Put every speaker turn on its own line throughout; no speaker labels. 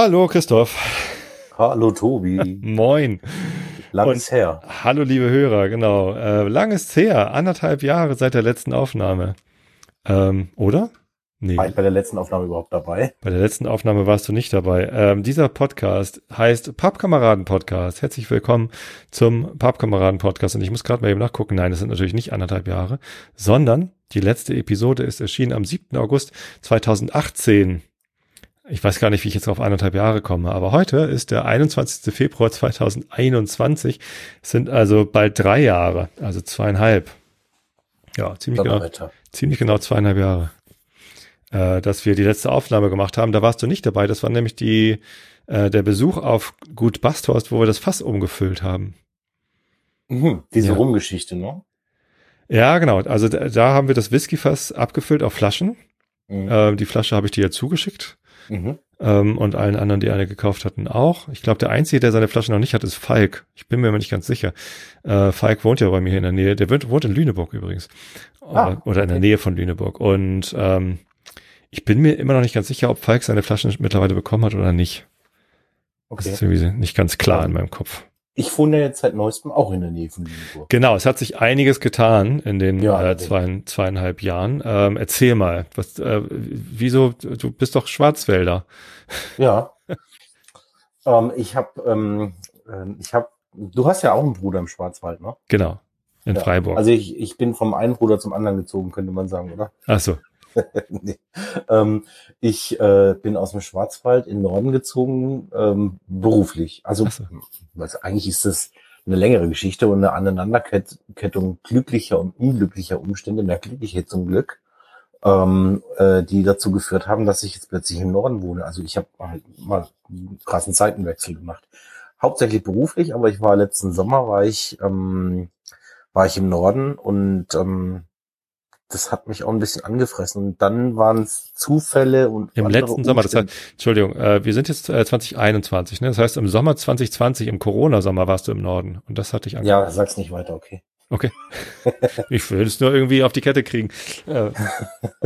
Hallo Christoph.
Hallo Tobi.
Moin.
Lang ist her.
Hallo liebe Hörer, genau. Äh, lang ist her, anderthalb Jahre seit der letzten Aufnahme. Ähm, oder?
Nee. War ich bei der letzten Aufnahme überhaupt dabei?
Bei der letzten Aufnahme warst du nicht dabei. Ähm, dieser Podcast heißt Pappkameraden Podcast. Herzlich willkommen zum Pappkameraden Podcast. Und ich muss gerade mal eben nachgucken. Nein, das sind natürlich nicht anderthalb Jahre, sondern die letzte Episode ist erschienen am 7. August 2018. Ich weiß gar nicht, wie ich jetzt auf anderthalb Jahre komme, aber heute ist der 21. Februar 2021. Es sind also bald drei Jahre, also zweieinhalb. Ja, ziemlich genau, ziemlich genau zweieinhalb Jahre, äh, dass wir die letzte Aufnahme gemacht haben. Da warst du nicht dabei. Das war nämlich die, äh, der Besuch auf Gut Basthorst, wo wir das Fass umgefüllt haben.
Mhm, diese ja. Rumgeschichte, ne?
Ja, genau. Also da, da haben wir das Whiskyfass abgefüllt auf Flaschen. Mhm. Äh, die Flasche habe ich dir ja zugeschickt. Mhm. Ähm, und allen anderen, die eine gekauft hatten, auch. Ich glaube, der Einzige, der seine Flasche noch nicht hat, ist Falk. Ich bin mir immer nicht ganz sicher. Äh, Falk wohnt ja bei mir hier in der Nähe. Der wohnt, wohnt in Lüneburg übrigens. Ah, oder, oder in der Nähe von Lüneburg. Und ähm, ich bin mir immer noch nicht ganz sicher, ob Falk seine Flaschen mittlerweile bekommen hat oder nicht. Okay. Das ist irgendwie nicht ganz klar in meinem Kopf.
Ich wohne ja jetzt seit neuestem auch in der Nähe von Lüneburg.
Genau, es hat sich einiges getan in den ja, äh, zwei, zweieinhalb Jahren. Ähm, erzähl mal, was, äh, wieso, du bist doch Schwarzwälder.
Ja. ähm, ich habe, ähm, ähm, ich habe, du hast ja auch einen Bruder im Schwarzwald, ne?
Genau, in ja. Freiburg.
Also ich, ich bin vom einen Bruder zum anderen gezogen, könnte man sagen, oder?
Ach so.
nee. ähm, ich äh, bin aus dem Schwarzwald in den Norden gezogen, ähm, beruflich. Also, so. also eigentlich ist das eine längere Geschichte und eine Aneinanderkettung glücklicher und unglücklicher Umstände, mehr glücklicher zum Glück, ähm, äh, die dazu geführt haben, dass ich jetzt plötzlich im Norden wohne. Also ich habe halt mal einen krassen Zeitenwechsel gemacht. Hauptsächlich beruflich, aber ich war letzten Sommer, war ich, ähm, war ich im Norden und ähm, das hat mich auch ein bisschen angefressen. Und dann waren es Zufälle und
im letzten Sommer. Das heißt, Entschuldigung, äh, wir sind jetzt äh, 2021. Ne? Das heißt, im Sommer 2020, im Corona-Sommer warst du im Norden und das hatte ich
angefressen. Ja, sag's nicht weiter, okay.
Okay. ich will es nur irgendwie auf die Kette kriegen.
Äh.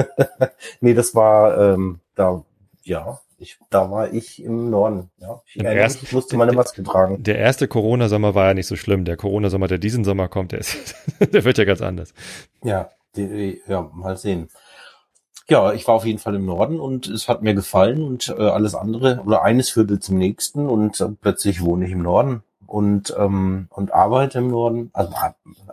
nee, das war ähm, da, ja, ich, da war ich im Norden. Ja. Ich,
erst, ich musste meine Maske tragen. Der erste Corona-Sommer war ja nicht so schlimm. Der Corona-Sommer, der diesen Sommer kommt, der, ist, der wird ja ganz anders.
Ja, ja, mal sehen. Ja, ich war auf jeden Fall im Norden und es hat mir gefallen und äh, alles andere oder eines führte zum nächsten und äh, plötzlich wohne ich im Norden und ähm, und arbeite im Norden, also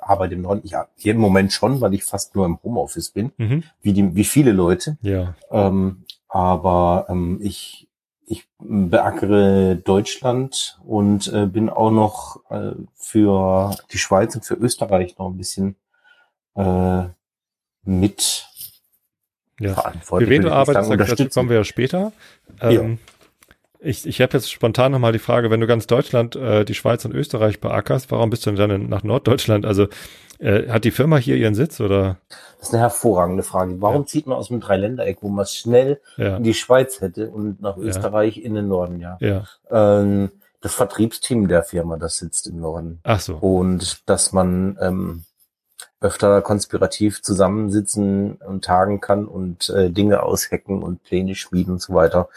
arbeite im Norden. Ja, hier im Moment schon, weil ich fast nur im Homeoffice bin, mhm. wie die wie viele Leute.
Ja.
Ähm, aber ähm, ich ich beackere Deutschland und äh, bin auch noch äh, für die Schweiz und für Österreich noch ein bisschen äh, mit
ja. verantwortlich. Für wen du arbeitest, dazu kommen wir ja später. Ähm, ja. Ich, ich habe jetzt spontan nochmal die Frage, wenn du ganz Deutschland, äh, die Schweiz und Österreich beackerst, warum bist du denn dann nach Norddeutschland? Also äh, hat die Firma hier ihren Sitz oder?
Das ist eine hervorragende Frage. Warum ja. zieht man aus dem Dreiländereck, wo man schnell ja. in die Schweiz hätte und nach Österreich in den Norden, ja?
Ja.
Ähm, das Vertriebsteam der Firma, das sitzt im Norden.
Ach so.
Und dass man ähm, öfter konspirativ zusammensitzen und tagen kann und äh, Dinge aushacken und Pläne schmieden und so weiter,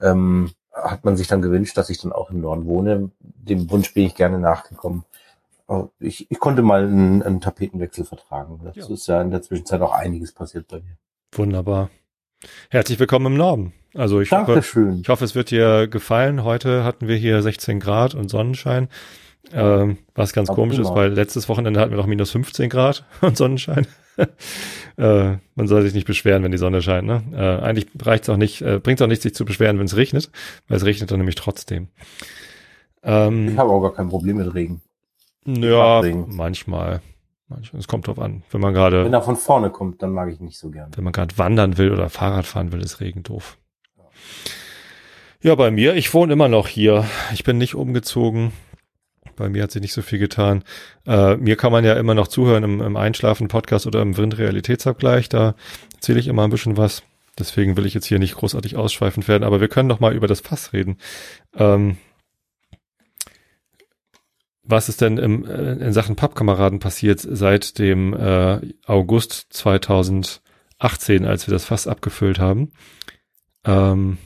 ähm, hat man sich dann gewünscht, dass ich dann auch im Norden wohne. Dem Wunsch bin ich gerne nachgekommen. Ich, ich konnte mal einen, einen Tapetenwechsel vertragen. Das ja. ist ja in der Zwischenzeit auch einiges passiert bei mir.
Wunderbar. Herzlich willkommen im Norden. Also ich hoffe, ich hoffe, es wird dir gefallen. Heute hatten wir hier 16 Grad und Sonnenschein. Ähm, was ganz Auch komisch ist, weil letztes Wochenende hatten wir noch minus 15 Grad und Sonnenschein. äh, man soll sich nicht beschweren, wenn die Sonne scheint. Ne? Äh, eigentlich reicht's auch nicht, äh, bringt es auch nicht, sich zu beschweren, wenn es regnet, weil es regnet dann nämlich trotzdem.
Ähm, ich habe auch gar kein Problem mit Regen.
Ja, manchmal. Manchmal. Es kommt drauf an. Wenn man gerade.
Wenn er von vorne kommt, dann mag ich nicht so gern.
Wenn man gerade wandern will oder Fahrrad fahren will, ist Regen doof. Ja, bei mir, ich wohne immer noch hier. Ich bin nicht umgezogen. Bei mir hat sich nicht so viel getan. Äh, mir kann man ja immer noch zuhören im, im Einschlafen-Podcast oder im Wind-Realitätsabgleich. Da erzähle ich immer ein bisschen was. Deswegen will ich jetzt hier nicht großartig ausschweifend werden, aber wir können doch mal über das Fass reden. Ähm, was ist denn im, äh, in Sachen Pappkameraden passiert seit dem äh, August 2018, als wir das Fass abgefüllt haben? Ähm,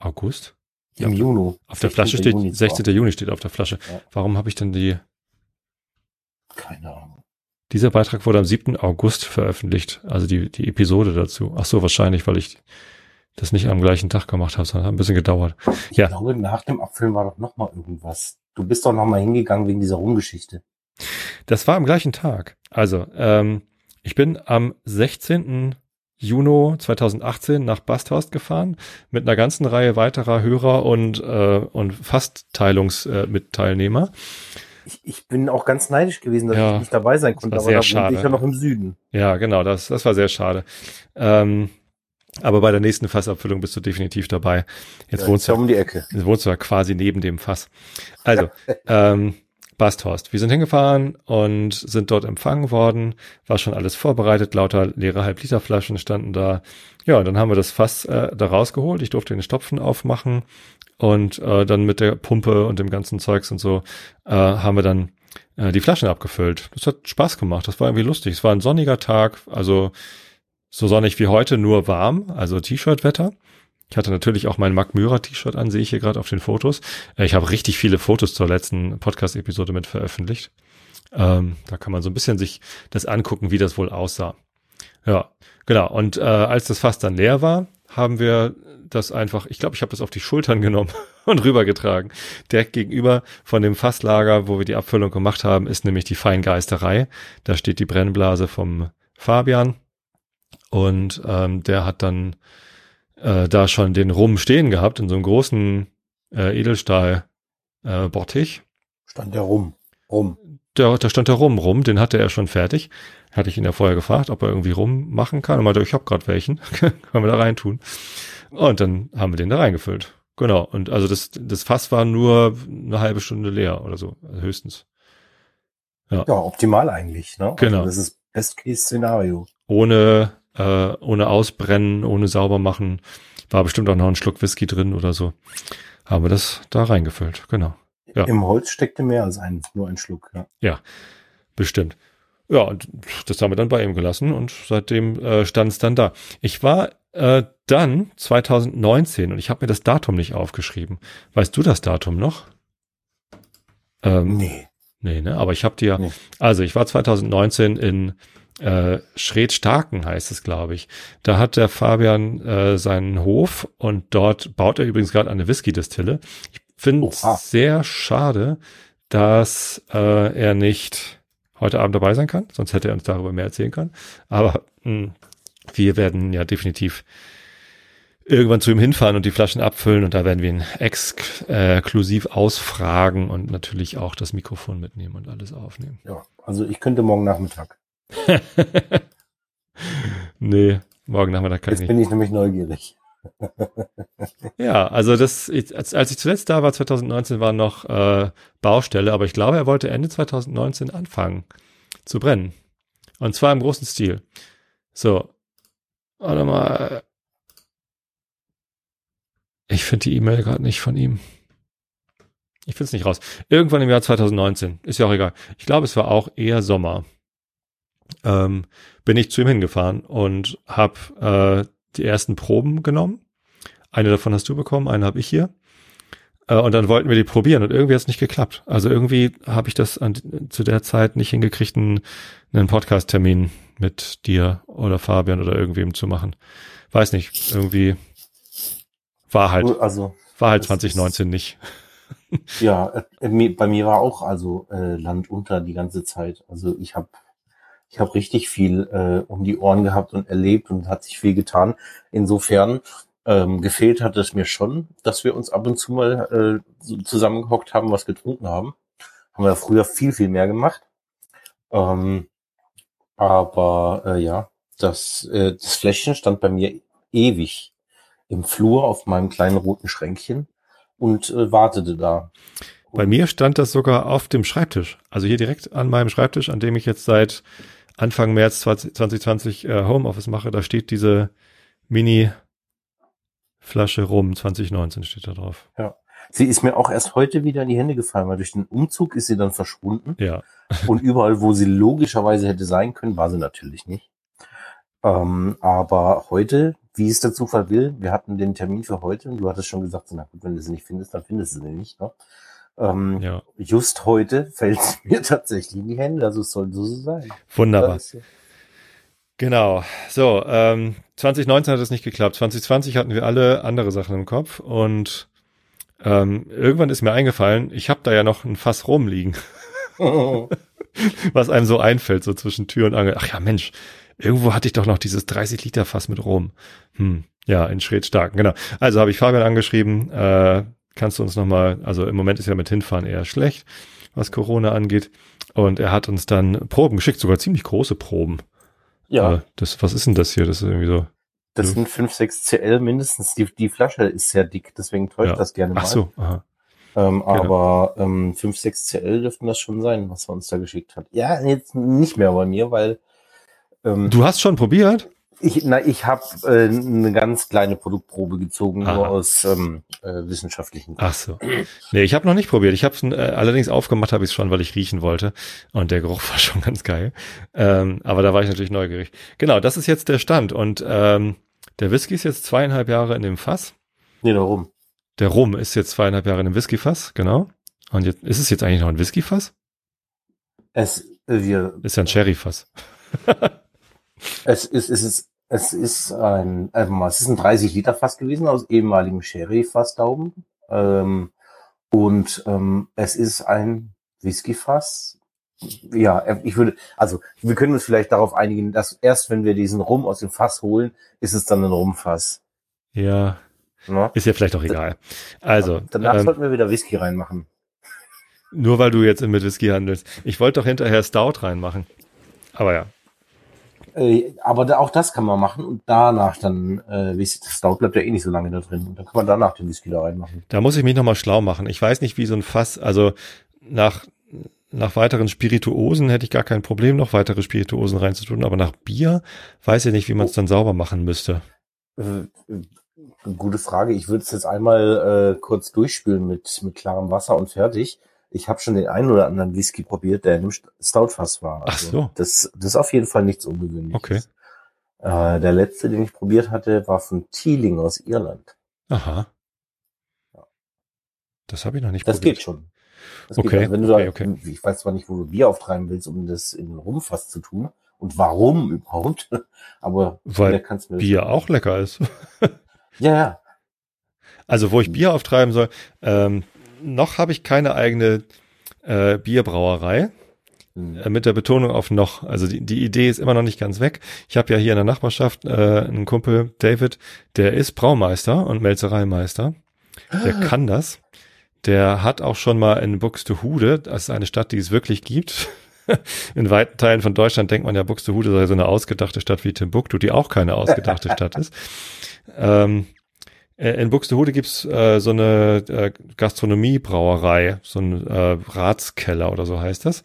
August?
Im ja, Juni.
Auf der Flasche steht, Juni 16. Juni steht auf der Flasche. Ja. Warum habe ich denn die?
Keine Ahnung.
Dieser Beitrag wurde am 7. August veröffentlicht, also die, die Episode dazu. Ach so, wahrscheinlich, weil ich das nicht am gleichen Tag gemacht habe, sondern hat ein bisschen gedauert.
Ich ja. glaube, nach dem Abfilm war doch noch mal irgendwas. Du bist doch noch mal hingegangen wegen dieser Rumgeschichte.
Das war am gleichen Tag. Also, ähm, ich bin am 16. Juni 2018 nach Basthorst gefahren mit einer ganzen Reihe weiterer Hörer und, äh, und Fastteilungsmitteilnehmer.
Äh, ich, ich bin auch ganz neidisch gewesen, dass ja, ich nicht dabei sein konnte,
aber sehr da schade.
ich ja noch im Süden.
Ja, genau, das, das war sehr schade. Ähm, aber bei der nächsten Fassabfüllung bist du definitiv dabei. Jetzt ja, wohnst du
um die Ecke.
Jetzt wohnst du ja quasi neben dem Fass. Also, ähm, Basthorst. Wir sind hingefahren und sind dort empfangen worden. War schon alles vorbereitet. Lauter leere Halbliterflaschen standen da. Ja, dann haben wir das Fass äh, da rausgeholt. Ich durfte den Stopfen aufmachen und äh, dann mit der Pumpe und dem ganzen Zeugs und so äh, haben wir dann äh, die Flaschen abgefüllt. Das hat Spaß gemacht. Das war irgendwie lustig. Es war ein sonniger Tag, also so sonnig wie heute, nur warm, also T-Shirt-Wetter. Ich hatte natürlich auch mein Mark Myra T-Shirt an, sehe ich hier gerade auf den Fotos. Äh, ich habe richtig viele Fotos zur letzten Podcast-Episode mit veröffentlicht. Ähm, da kann man so ein bisschen sich das angucken, wie das wohl aussah. Ja, genau. Und äh, als das Fass dann leer war, haben wir das einfach, ich glaube, ich habe das auf die Schultern genommen und rübergetragen. Direkt gegenüber von dem Fasslager, wo wir die Abfüllung gemacht haben, ist nämlich die Feingeisterei. Da steht die Brennblase vom Fabian. Und ähm, der hat dann äh, da schon den Rum stehen gehabt in so einem großen äh, Edelstahl äh, Bottich.
Stand der Rum. Rum.
Der, da stand der Rum rum, den hatte er schon fertig. Hatte ich ihn ja vorher gefragt, ob er irgendwie Rum machen kann. Und meinte, ich habe gerade welchen, können wir da rein tun. Und dann haben wir den da reingefüllt. Genau. Und also das, das Fass war nur eine halbe Stunde leer oder so, also höchstens.
Ja. ja, optimal eigentlich. Ne?
Genau.
Also das ist Best-Case-Szenario.
Ohne äh, ohne Ausbrennen, ohne sauber machen. War bestimmt auch noch ein Schluck Whisky drin oder so. Haben wir das da reingefüllt, genau.
Ja. Im Holz steckte mehr als ein, nur ein Schluck, ja.
Ja, bestimmt. Ja, und das haben wir dann bei ihm gelassen und seitdem äh, stand es dann da. Ich war äh, dann 2019 und ich habe mir das Datum nicht aufgeschrieben. Weißt du das Datum noch?
Ähm, nee.
Nee, ne? Aber ich habe dir, nee. also ich war 2019 in äh, Schred-Starken heißt es, glaube ich. Da hat der Fabian äh, seinen Hof und dort baut er übrigens gerade eine Whisky-Distille. Ich finde es sehr schade, dass äh, er nicht heute Abend dabei sein kann, sonst hätte er uns darüber mehr erzählen können. Aber mh, hm, wir werden ja definitiv irgendwann zu ihm hinfahren und die Flaschen abfüllen und da werden wir ihn exklusiv ausfragen und natürlich auch das Mikrofon mitnehmen und alles aufnehmen.
Ja, also ich könnte morgen Nachmittag.
nee, morgen Nachmittag kann
Jetzt ich nicht. bin ich nämlich neugierig.
ja, also das, als, als ich zuletzt da war, 2019, war noch äh, Baustelle, aber ich glaube, er wollte Ende 2019 anfangen zu brennen. Und zwar im großen Stil. So, warte mal. Ich finde die E-Mail gerade nicht von ihm. Ich finde es nicht raus. Irgendwann im Jahr 2019. Ist ja auch egal. Ich glaube, es war auch eher Sommer ähm, bin ich zu ihm hingefahren und habe äh, die ersten Proben genommen. Eine davon hast du bekommen, eine habe ich hier. Äh, und dann wollten wir die probieren und irgendwie hat es nicht geklappt. Also irgendwie habe ich das an, zu der Zeit nicht hingekriegt, einen, einen Podcast-Termin mit dir oder Fabian oder irgendwem zu machen. Weiß nicht, irgendwie war halt,
also,
war halt 2019 nicht.
Ja, äh, bei mir war auch also äh, Land unter die ganze Zeit. Also ich habe ich habe richtig viel äh, um die Ohren gehabt und erlebt und hat sich viel getan. Insofern ähm, gefehlt hat es mir schon, dass wir uns ab und zu mal äh, zusammengehockt haben, was getrunken haben. Haben wir früher viel, viel mehr gemacht. Ähm, aber äh, ja, das, äh, das Fläschchen stand bei mir ewig im Flur auf meinem kleinen roten Schränkchen und äh, wartete da.
Bei mir stand das sogar auf dem Schreibtisch. Also hier direkt an meinem Schreibtisch, an dem ich jetzt seit Anfang März 2020 äh, Homeoffice mache, da steht diese Mini Flasche rum, 2019 steht da drauf.
Ja. Sie ist mir auch erst heute wieder in die Hände gefallen, weil durch den Umzug ist sie dann verschwunden.
Ja.
Und überall, wo sie logischerweise hätte sein können, war sie natürlich nicht. Ähm, aber heute wie es der Zufall will, wir hatten den Termin für heute und du hattest schon gesagt, na gut, wenn du sie nicht findest, dann findest du sie nicht. Ne? Ähm, ja. Just heute fällt es mir tatsächlich in die Hände, also es soll so sein.
Wunderbar. Genau. So, ähm, 2019 hat es nicht geklappt. 2020 hatten wir alle andere Sachen im Kopf und ähm, irgendwann ist mir eingefallen, ich habe da ja noch ein Fass rumliegen. Was einem so einfällt, so zwischen Tür und Angel. Ach ja, Mensch, irgendwo hatte ich doch noch dieses 30 Liter Fass mit Rom. Hm, ja, in Schredstarken, genau. Also habe ich Fabian angeschrieben, äh, kannst du uns nochmal, also im Moment ist ja mit Hinfahren eher schlecht, was Corona angeht. Und er hat uns dann Proben geschickt, sogar ziemlich große Proben. Ja. Äh, das, was ist denn das hier? Das ist irgendwie so.
Das sind 5, 6 CL mindestens. Die, die Flasche ist sehr dick, deswegen täuscht ja. das gerne mal.
Ach so, aha.
Ähm, genau. Aber ähm, 5, 6 CL dürften das schon sein, was er uns da geschickt hat. Ja, jetzt nicht mehr bei mir, weil.
Ähm, du hast schon probiert?
Ich, na, ich habe äh, eine ganz kleine Produktprobe gezogen, Aha. nur aus ähm, äh, wissenschaftlichen.
Ach so. Nee, ich habe noch nicht probiert. Ich habe es äh, allerdings aufgemacht, habe ich schon, weil ich riechen wollte. Und der Geruch war schon ganz geil. Ähm, aber da war ich natürlich neugierig. Genau, das ist jetzt der Stand. Und ähm, der Whisky ist jetzt zweieinhalb Jahre in dem Fass.
Nee, der Rum.
Der Rum ist jetzt zweieinhalb Jahre in dem Whiskyfass, genau. Und jetzt ist es jetzt eigentlich noch ein Whiskyfass?
Es äh, wir,
ist ja ein Sherryfass.
es ist, es ist, es ist ein, äh, es ist ein 30 Liter Fass gewesen aus ehemaligem Sherry-Fassdauben. Ähm, und ähm, es ist ein Whiskyfass. Ja, äh, ich würde, also wir können uns vielleicht darauf einigen, dass erst wenn wir diesen Rum aus dem Fass holen, ist es dann ein Rumfass.
Ja, na? Ist ja vielleicht auch egal. Also.
Danach ähm, sollten wir wieder Whisky reinmachen.
Nur weil du jetzt mit Whisky handelst. Ich wollte doch hinterher Stout reinmachen. Aber ja.
Äh, aber auch das kann man machen und danach dann, äh, Stout bleibt ja eh nicht so lange da drin. Und dann kann man danach den Whisky da reinmachen.
Da muss ich mich nochmal schlau machen. Ich weiß nicht, wie so ein Fass, also nach, nach weiteren Spirituosen hätte ich gar kein Problem, noch weitere Spirituosen reinzutun, aber nach Bier weiß ich nicht, wie man es dann sauber machen müsste.
Äh, Gute Frage. Ich würde es jetzt einmal äh, kurz durchspülen mit, mit klarem Wasser und fertig. Ich habe schon den einen oder anderen Whisky probiert, der in einem Stoutfass war.
Also Ach so.
Das, das ist auf jeden Fall nichts Ungewöhnliches.
Okay.
Äh, der letzte, den ich probiert hatte, war von Teeling aus Irland.
Aha. Das habe ich noch nicht
das probiert. Das geht schon.
Das okay. Geht, also wenn du
okay,
da, okay.
Ich weiß zwar nicht, wo du Bier auftreiben willst, um das in den Rumfass zu tun und warum überhaupt, aber
weil Bier auch lecker ist.
Ja, ja.
Also wo ich Bier auftreiben soll, ähm, noch habe ich keine eigene äh, Bierbrauerei. Mhm. Äh, mit der Betonung auf noch. Also die, die Idee ist immer noch nicht ganz weg. Ich habe ja hier in der Nachbarschaft äh, einen Kumpel, David, der ist Braumeister und Melzereimeister. Der ah. kann das. Der hat auch schon mal in Buxtehude, das ist eine Stadt, die es wirklich gibt. in weiten Teilen von Deutschland denkt man ja, Buxtehude sei so eine ausgedachte Stadt wie Timbuktu, die auch keine ausgedachte Stadt ist. Ähm, äh, in Buxtehude gibt's äh, so eine äh, Gastronomiebrauerei, so ein äh, Ratskeller oder so heißt das,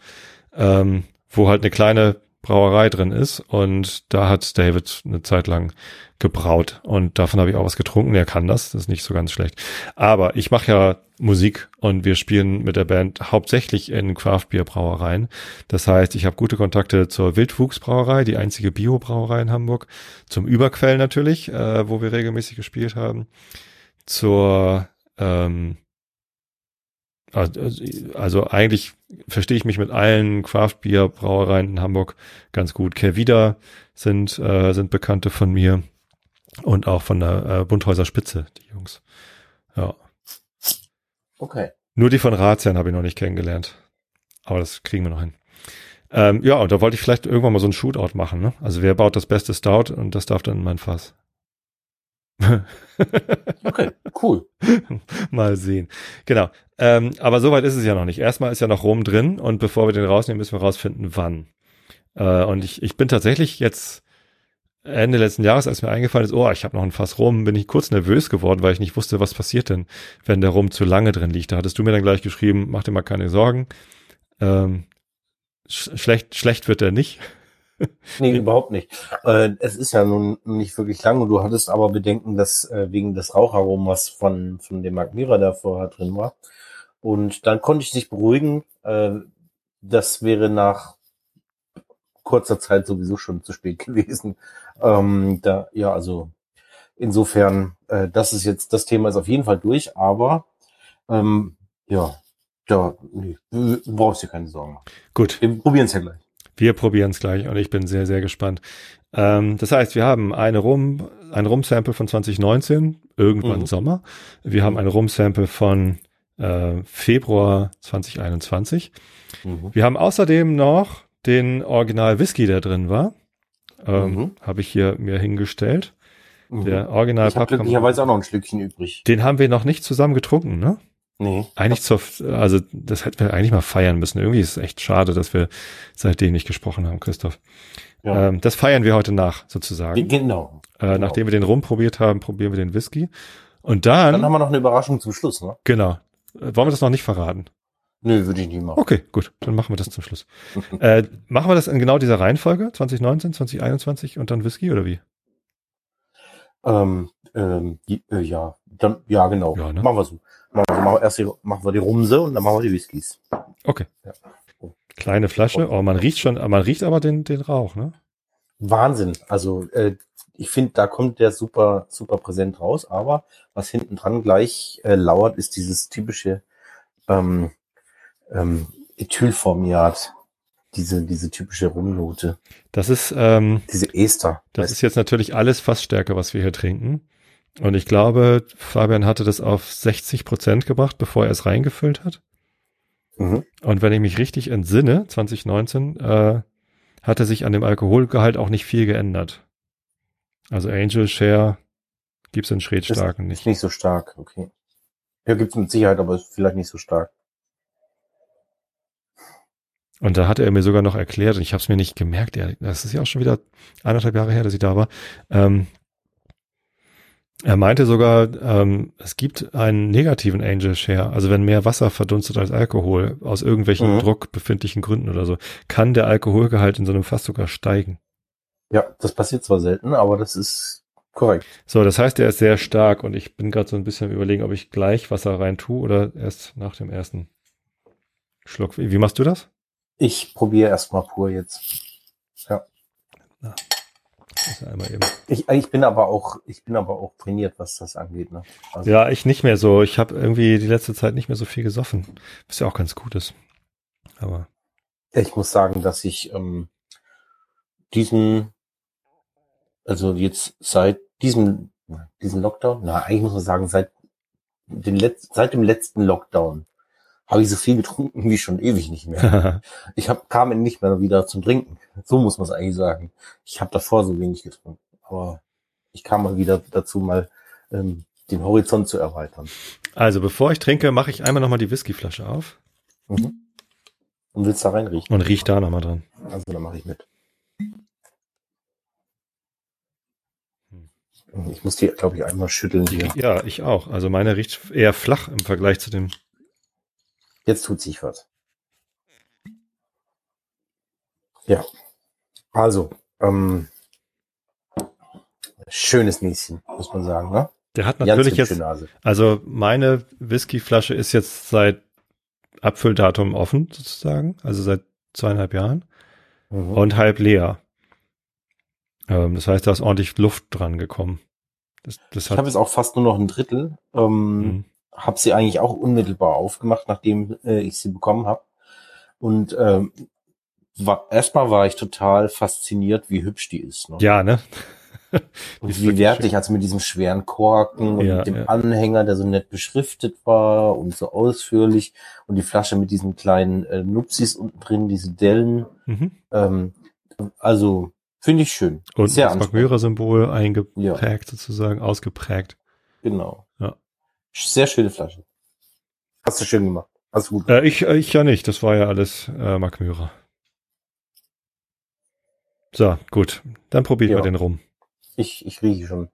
ähm, wo halt eine kleine Brauerei drin ist und da hat David eine Zeit lang gebraut und davon habe ich auch was getrunken. Er kann das, das ist nicht so ganz schlecht. Aber ich mache ja Musik und wir spielen mit der Band hauptsächlich in Craft-Bier-Brauereien. Das heißt, ich habe gute Kontakte zur Wildwuchs-Brauerei, die einzige Bio-Brauerei in Hamburg, zum Überquell natürlich, äh, wo wir regelmäßig gespielt haben, zur ähm, also, also eigentlich verstehe ich mich mit allen Craft-Bier-Brauereien in Hamburg ganz gut. Kervida sind, äh, sind Bekannte von mir und auch von der äh, Bundhäuser Spitze, die Jungs. Ja.
Okay.
Nur die von Razian habe ich noch nicht kennengelernt. Aber das kriegen wir noch hin. Ähm, ja, und da wollte ich vielleicht irgendwann mal so ein Shootout machen. Ne? Also wer baut das beste Stout und das darf dann in mein Fass.
okay, cool.
Mal sehen. Genau. Ähm, aber soweit ist es ja noch nicht. Erstmal ist ja noch Rom drin und bevor wir den rausnehmen, müssen wir rausfinden, wann. Äh, und ich, ich bin tatsächlich jetzt Ende letzten Jahres, als mir eingefallen ist, oh, ich habe noch ein Fass rum, bin ich kurz nervös geworden, weil ich nicht wusste, was passiert denn, wenn der Rum zu lange drin liegt. Da hattest du mir dann gleich geschrieben, mach dir mal keine Sorgen. Ähm, sch schlecht, schlecht wird er nicht.
Nee, überhaupt nicht. Äh, es ist ja nun nicht wirklich lang und du hattest aber Bedenken, dass äh, wegen des Raucharomas von, von dem Magmira, der vorher drin war. Und dann konnte ich dich beruhigen. Äh, das wäre nach kurzer Zeit sowieso schon zu spät gewesen. Ähm, da, ja, also insofern, äh, das ist jetzt, das Thema ist auf jeden Fall durch, aber ähm, ja, da nee, du brauchst dir keine Sorgen.
Gut.
Wir probieren es ja gleich.
Wir probieren es gleich und ich bin sehr, sehr gespannt. Ähm, das heißt, wir haben eine Rum, ein Rum-Sample von 2019, irgendwann
Mhm.
Sommer. Wir haben ein Rum-Sample von äh, Februar 2021.
Mhm.
Wir haben außerdem noch den Original Whisky, der drin war. Ähm,
Mhm.
Habe ich hier mir hingestellt.
Mhm.
Der Original
ich habe glücklicherweise auch noch ein Schlückchen übrig.
Den haben wir noch nicht zusammen getrunken, ne?
Nee.
Eigentlich zur, also das hätten wir eigentlich mal feiern müssen. Irgendwie ist es echt schade, dass wir seitdem nicht gesprochen haben, Christoph.
Ja.
Ähm, das feiern wir heute nach, sozusagen.
genau.
Äh, nachdem wir den Rum probiert haben, probieren wir den Whisky. Und dann,
Dann haben wir noch eine Überraschung zum Schluss, ne?
genau, äh, wollen wir das noch nicht verraten?
Nö, würde ich nicht machen.
Okay, gut, dann machen wir das zum Schluss. äh, machen wir das in genau dieser Reihenfolge? 2019, 2021 und dann Whisky oder wie?
Ähm, ähm, die, äh, ja, dann, ja, genau.
Ja, ne?
Machen wir so. Machen wir, so. machen wir erst die, machen wir die Rumse und dann machen wir die Whiskys.
Okay.
Ja.
Kleine Flasche, oh, man riecht schon, man riecht aber den, den Rauch, ne?
Wahnsinn. Also, äh, ich finde, da kommt der super, super präsent raus, aber was hinten dran gleich äh, lauert, ist dieses typische ähm, ähm, Ethylformiat. Diese, diese typische Rumnote.
Das ist, ähm,
Diese Ester.
Das ist jetzt natürlich alles Fassstärke, was wir hier trinken. Und ich glaube, Fabian hatte das auf 60 Prozent gebracht, bevor er es reingefüllt hat.
Mhm.
Und wenn ich mich richtig entsinne, 2019, äh, hatte sich an dem Alkoholgehalt auch nicht viel geändert. Also Angel Share gibt's in Schrägstarken
Ist
nicht.
nicht so stark, okay. Ja, gibt's mit Sicherheit, aber vielleicht nicht so stark.
Und da hatte er mir sogar noch erklärt, und ich habe es mir nicht gemerkt, er, das ist ja auch schon wieder anderthalb Jahre her, dass ich da war. Ähm, er meinte sogar, ähm, es gibt einen negativen Angel Share, also wenn mehr Wasser verdunstet als Alkohol, aus irgendwelchen
Mhm.
druckbefindlichen Gründen oder so, kann der Alkoholgehalt in so einem Fass sogar steigen.
Ja, das passiert zwar selten, aber das ist korrekt.
So, das heißt, er ist sehr stark und ich bin gerade so ein bisschen am überlegen, ob ich gleich Wasser rein tue oder erst nach dem ersten Schluck. Wie, machst du das?
Ich probiere erstmal pur jetzt.
Einmal eben.
Ich, ich bin aber auch, ich bin aber auch trainiert, was das angeht. Ne? Also,
Ja, ich nicht mehr so. Ich habe irgendwie die letzte Zeit nicht mehr so viel gesoffen. Was ja auch ganz gut ist. Aber
Ich muss sagen, dass ich ähm, diesen, also jetzt seit diesem, diesem Lockdown, na, eigentlich muss man sagen, seit, den Letz-, seit dem letzten Lockdown habe ich so viel getrunken wie schon ewig nicht mehr. Ich hab, kam nicht mehr wieder zum Trinken. So muss man es eigentlich sagen. Ich habe davor so wenig getrunken. Aber ich kam mal wieder dazu, mal ähm, den Horizont zu erweitern.
also bevor ich trinke, mache ich einmal nochmal die Whiskyflasche auf
Mhm. Und willst da reinriechen?
und riech da nochmal dran.
Also dann mache ich mit. Ich muss die, glaube ich, einmal schütteln hier.
Ja, ich auch. Also meine riecht eher flach im Vergleich zu dem.
Jetzt tut sich was. Ja. Also, ähm, schönes Näschen, muss man sagen, ne?
Der hat natürlich jetzt, also meine Whiskyflasche ist jetzt seit Abfülldatum offen sozusagen, also seit zweieinhalb Jahren
Mhm.
und halb leer. Ähm, das heißt, da ist ordentlich Luft dran gekommen. Das, das
Ich habe jetzt auch fast nur noch ein Drittel. Ähm,
Mhm.
Habe sie eigentlich auch unmittelbar aufgemacht, nachdem äh, ich sie bekommen habe. Und ähm, war, erstmal war ich total fasziniert, wie hübsch die ist. Ne?
ja, ne?
Und wie wertig, also mit diesem schweren Korken und
Ja,
mit dem
ja.
Anhänger, der so nett beschriftet war und so ausführlich und die Flasche mit diesen kleinen äh, Nupsis unten drin, diese Dellen.
Mhm.
Ähm, also finde ich schön.
Und
Sehr
das. Magmyra-Symbol eingeprägt
Ja.
sozusagen, ausgeprägt.
Genau. Sehr schöne Flasche. Hast du schön gemacht. Hast du gut.
Äh, ich, äh, ich ja nicht, das war ja alles äh, Magmyra. So, gut. Dann probieren
Ja.
wir den rum.
Ich, ich rieche schon.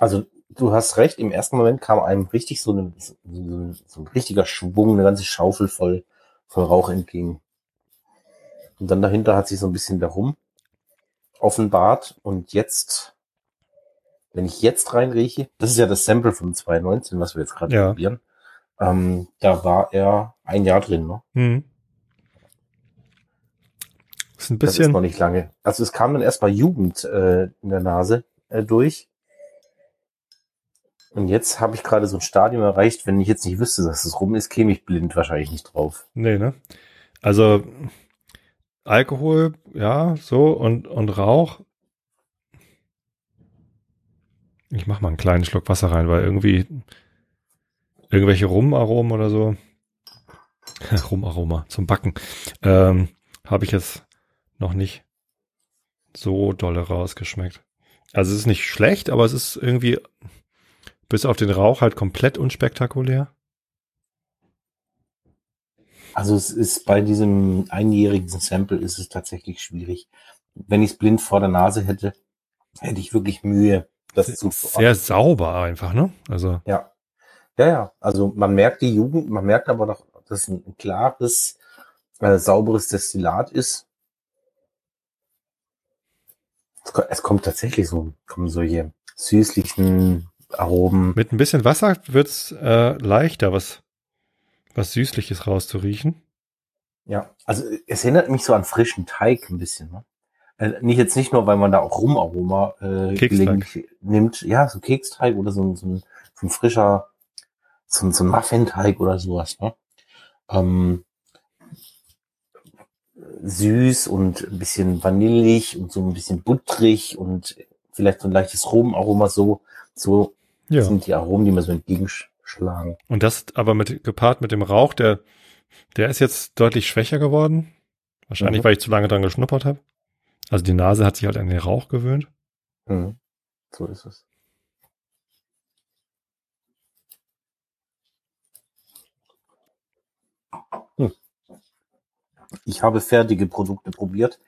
Also, du hast recht, im ersten Moment kam einem richtig so, eine, so, ein- so ein richtiger Schwung, eine ganze Schaufel voll, voll Rauch entgegen. Und dann dahinter hat sich so ein bisschen darum offenbart. Und jetzt, wenn ich jetzt reinrieche, das ist ja das Sample von 2019, was wir jetzt gerade
Ja.
probieren. Ähm, da war er ein Jahr drin, ne?
Hm. Ist ein
Das ist
bisschen,
noch nicht lange. Also es kam dann erst bei Jugend äh, in der Nase äh, durch. Und jetzt habe ich gerade so ein Stadium erreicht, wenn ich jetzt nicht wüsste, dass es rum ist, käme ich blind wahrscheinlich nicht drauf.
Nee, ne? Also Alkohol, ja, so und, und Rauch. Ich mach mal einen kleinen Schluck Wasser rein, weil irgendwie irgendwelche Rumaromen oder so. Rumaroma zum Backen. Ähm, habe ich jetzt noch nicht so dolle rausgeschmeckt. Also es ist nicht schlecht, aber es ist irgendwie bis auf den Rauch halt komplett unspektakulär.
Also es ist bei diesem einjährigen Sample ist es tatsächlich schwierig. Wenn ich es blind vor der Nase hätte, hätte ich wirklich Mühe, das
zu Sehr sauber einfach, ne? Also.
Ja. Ja, ja. Also man merkt die Jugend, man merkt aber doch, dass es ein klares, äh, sauberes Destillat ist. Es kommt tatsächlich so, kommen solche süßlichen Aromen.
Mit ein bisschen Wasser wird's äh, leichter, was, was Süßliches rauszuriechen.
Ja, also es erinnert mich so an frischen Teig ein bisschen. Ne? Äh, nicht jetzt nicht nur, weil man da auch Rumaroma äh, gelegentlich nimmt. Ja, so Keksteig oder so, so, ein, so ein frischer, so, so ein Muffin-Teig oder sowas. Ne? Ähm, süß und ein bisschen vanillig und so ein bisschen butterig und vielleicht so ein leichtes Rumaroma so, so ja. sind die Aromen, die mir so entgegenschlagen.
Und das aber mit, gepaart mit dem Rauch, der, der ist jetzt deutlich schwächer geworden. Wahrscheinlich, mhm. weil ich zu lange dran geschnuppert habe. Also die Nase hat sich halt an den Rauch gewöhnt.
Mhm. So ist es. Hm. Ich habe fertige Produkte probiert,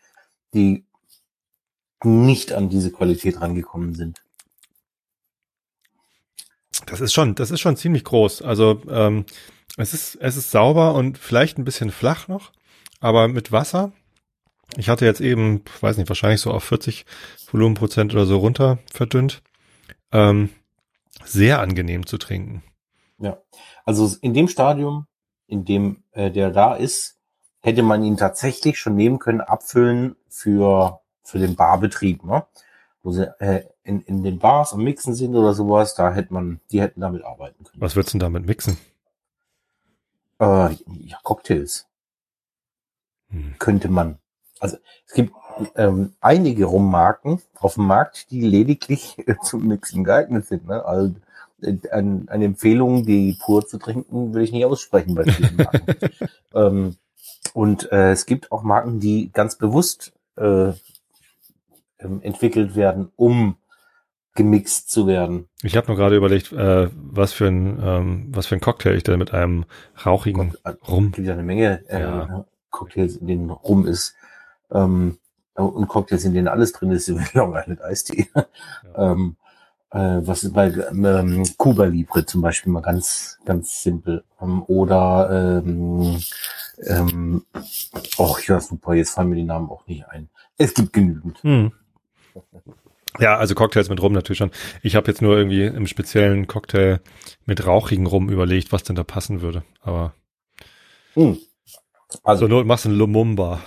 die nicht an diese Qualität rangekommen sind.
Das ist schon, das ist schon ziemlich groß. Also ähm, es ist, es ist sauber und vielleicht ein bisschen flach noch, aber mit Wasser. Ich hatte jetzt eben, weiß nicht, wahrscheinlich so auf 40 Volumenprozent oder so runter verdünnt. Ähm, sehr angenehm zu trinken.
Ja, also in dem Stadium, in dem äh, der da ist, hätte man ihn tatsächlich schon nehmen können, abfüllen für für den Barbetrieb. Ne? wo sie äh, in, in den Bars am Mixen sind oder sowas, da hätte man, die hätten damit arbeiten können.
Was würdest du denn damit mixen?
Äh, ja, Cocktails. Hm. Könnte man. Also es gibt ähm, einige Rummarken auf dem Markt, die lediglich äh, zum Mixen geeignet sind. Ne? Also äh, eine, eine Empfehlung, die pur zu trinken, will ich nicht aussprechen bei vielen Marken. ähm, und äh, es gibt auch Marken, die ganz bewusst äh, ähm, entwickelt werden, um gemixt zu werden.
Ich habe nur gerade überlegt, äh, was für ein ähm, was für ein Cocktail ich da mit einem rauchigen Gott,
äh, Rum. Es gibt ja eine Menge äh, ja. Cocktails, in denen Rum ist. Ähm, und Cocktails, in denen alles drin ist, wie Long Island Eistee. Ja. ähm, äh, was ist bei ähm, Cuba Libre zum Beispiel mal ganz, ganz simpel. Ähm, oder ähm, ähm, oh ja super, jetzt fallen mir die Namen auch nicht ein. Es gibt genügend. Hm.
Ja, also Cocktails mit Rum natürlich schon. Ich habe jetzt nur irgendwie im speziellen Cocktail mit rauchigen Rum überlegt, was denn da passen würde. Aber hm. also Not machst du ein Lumumba.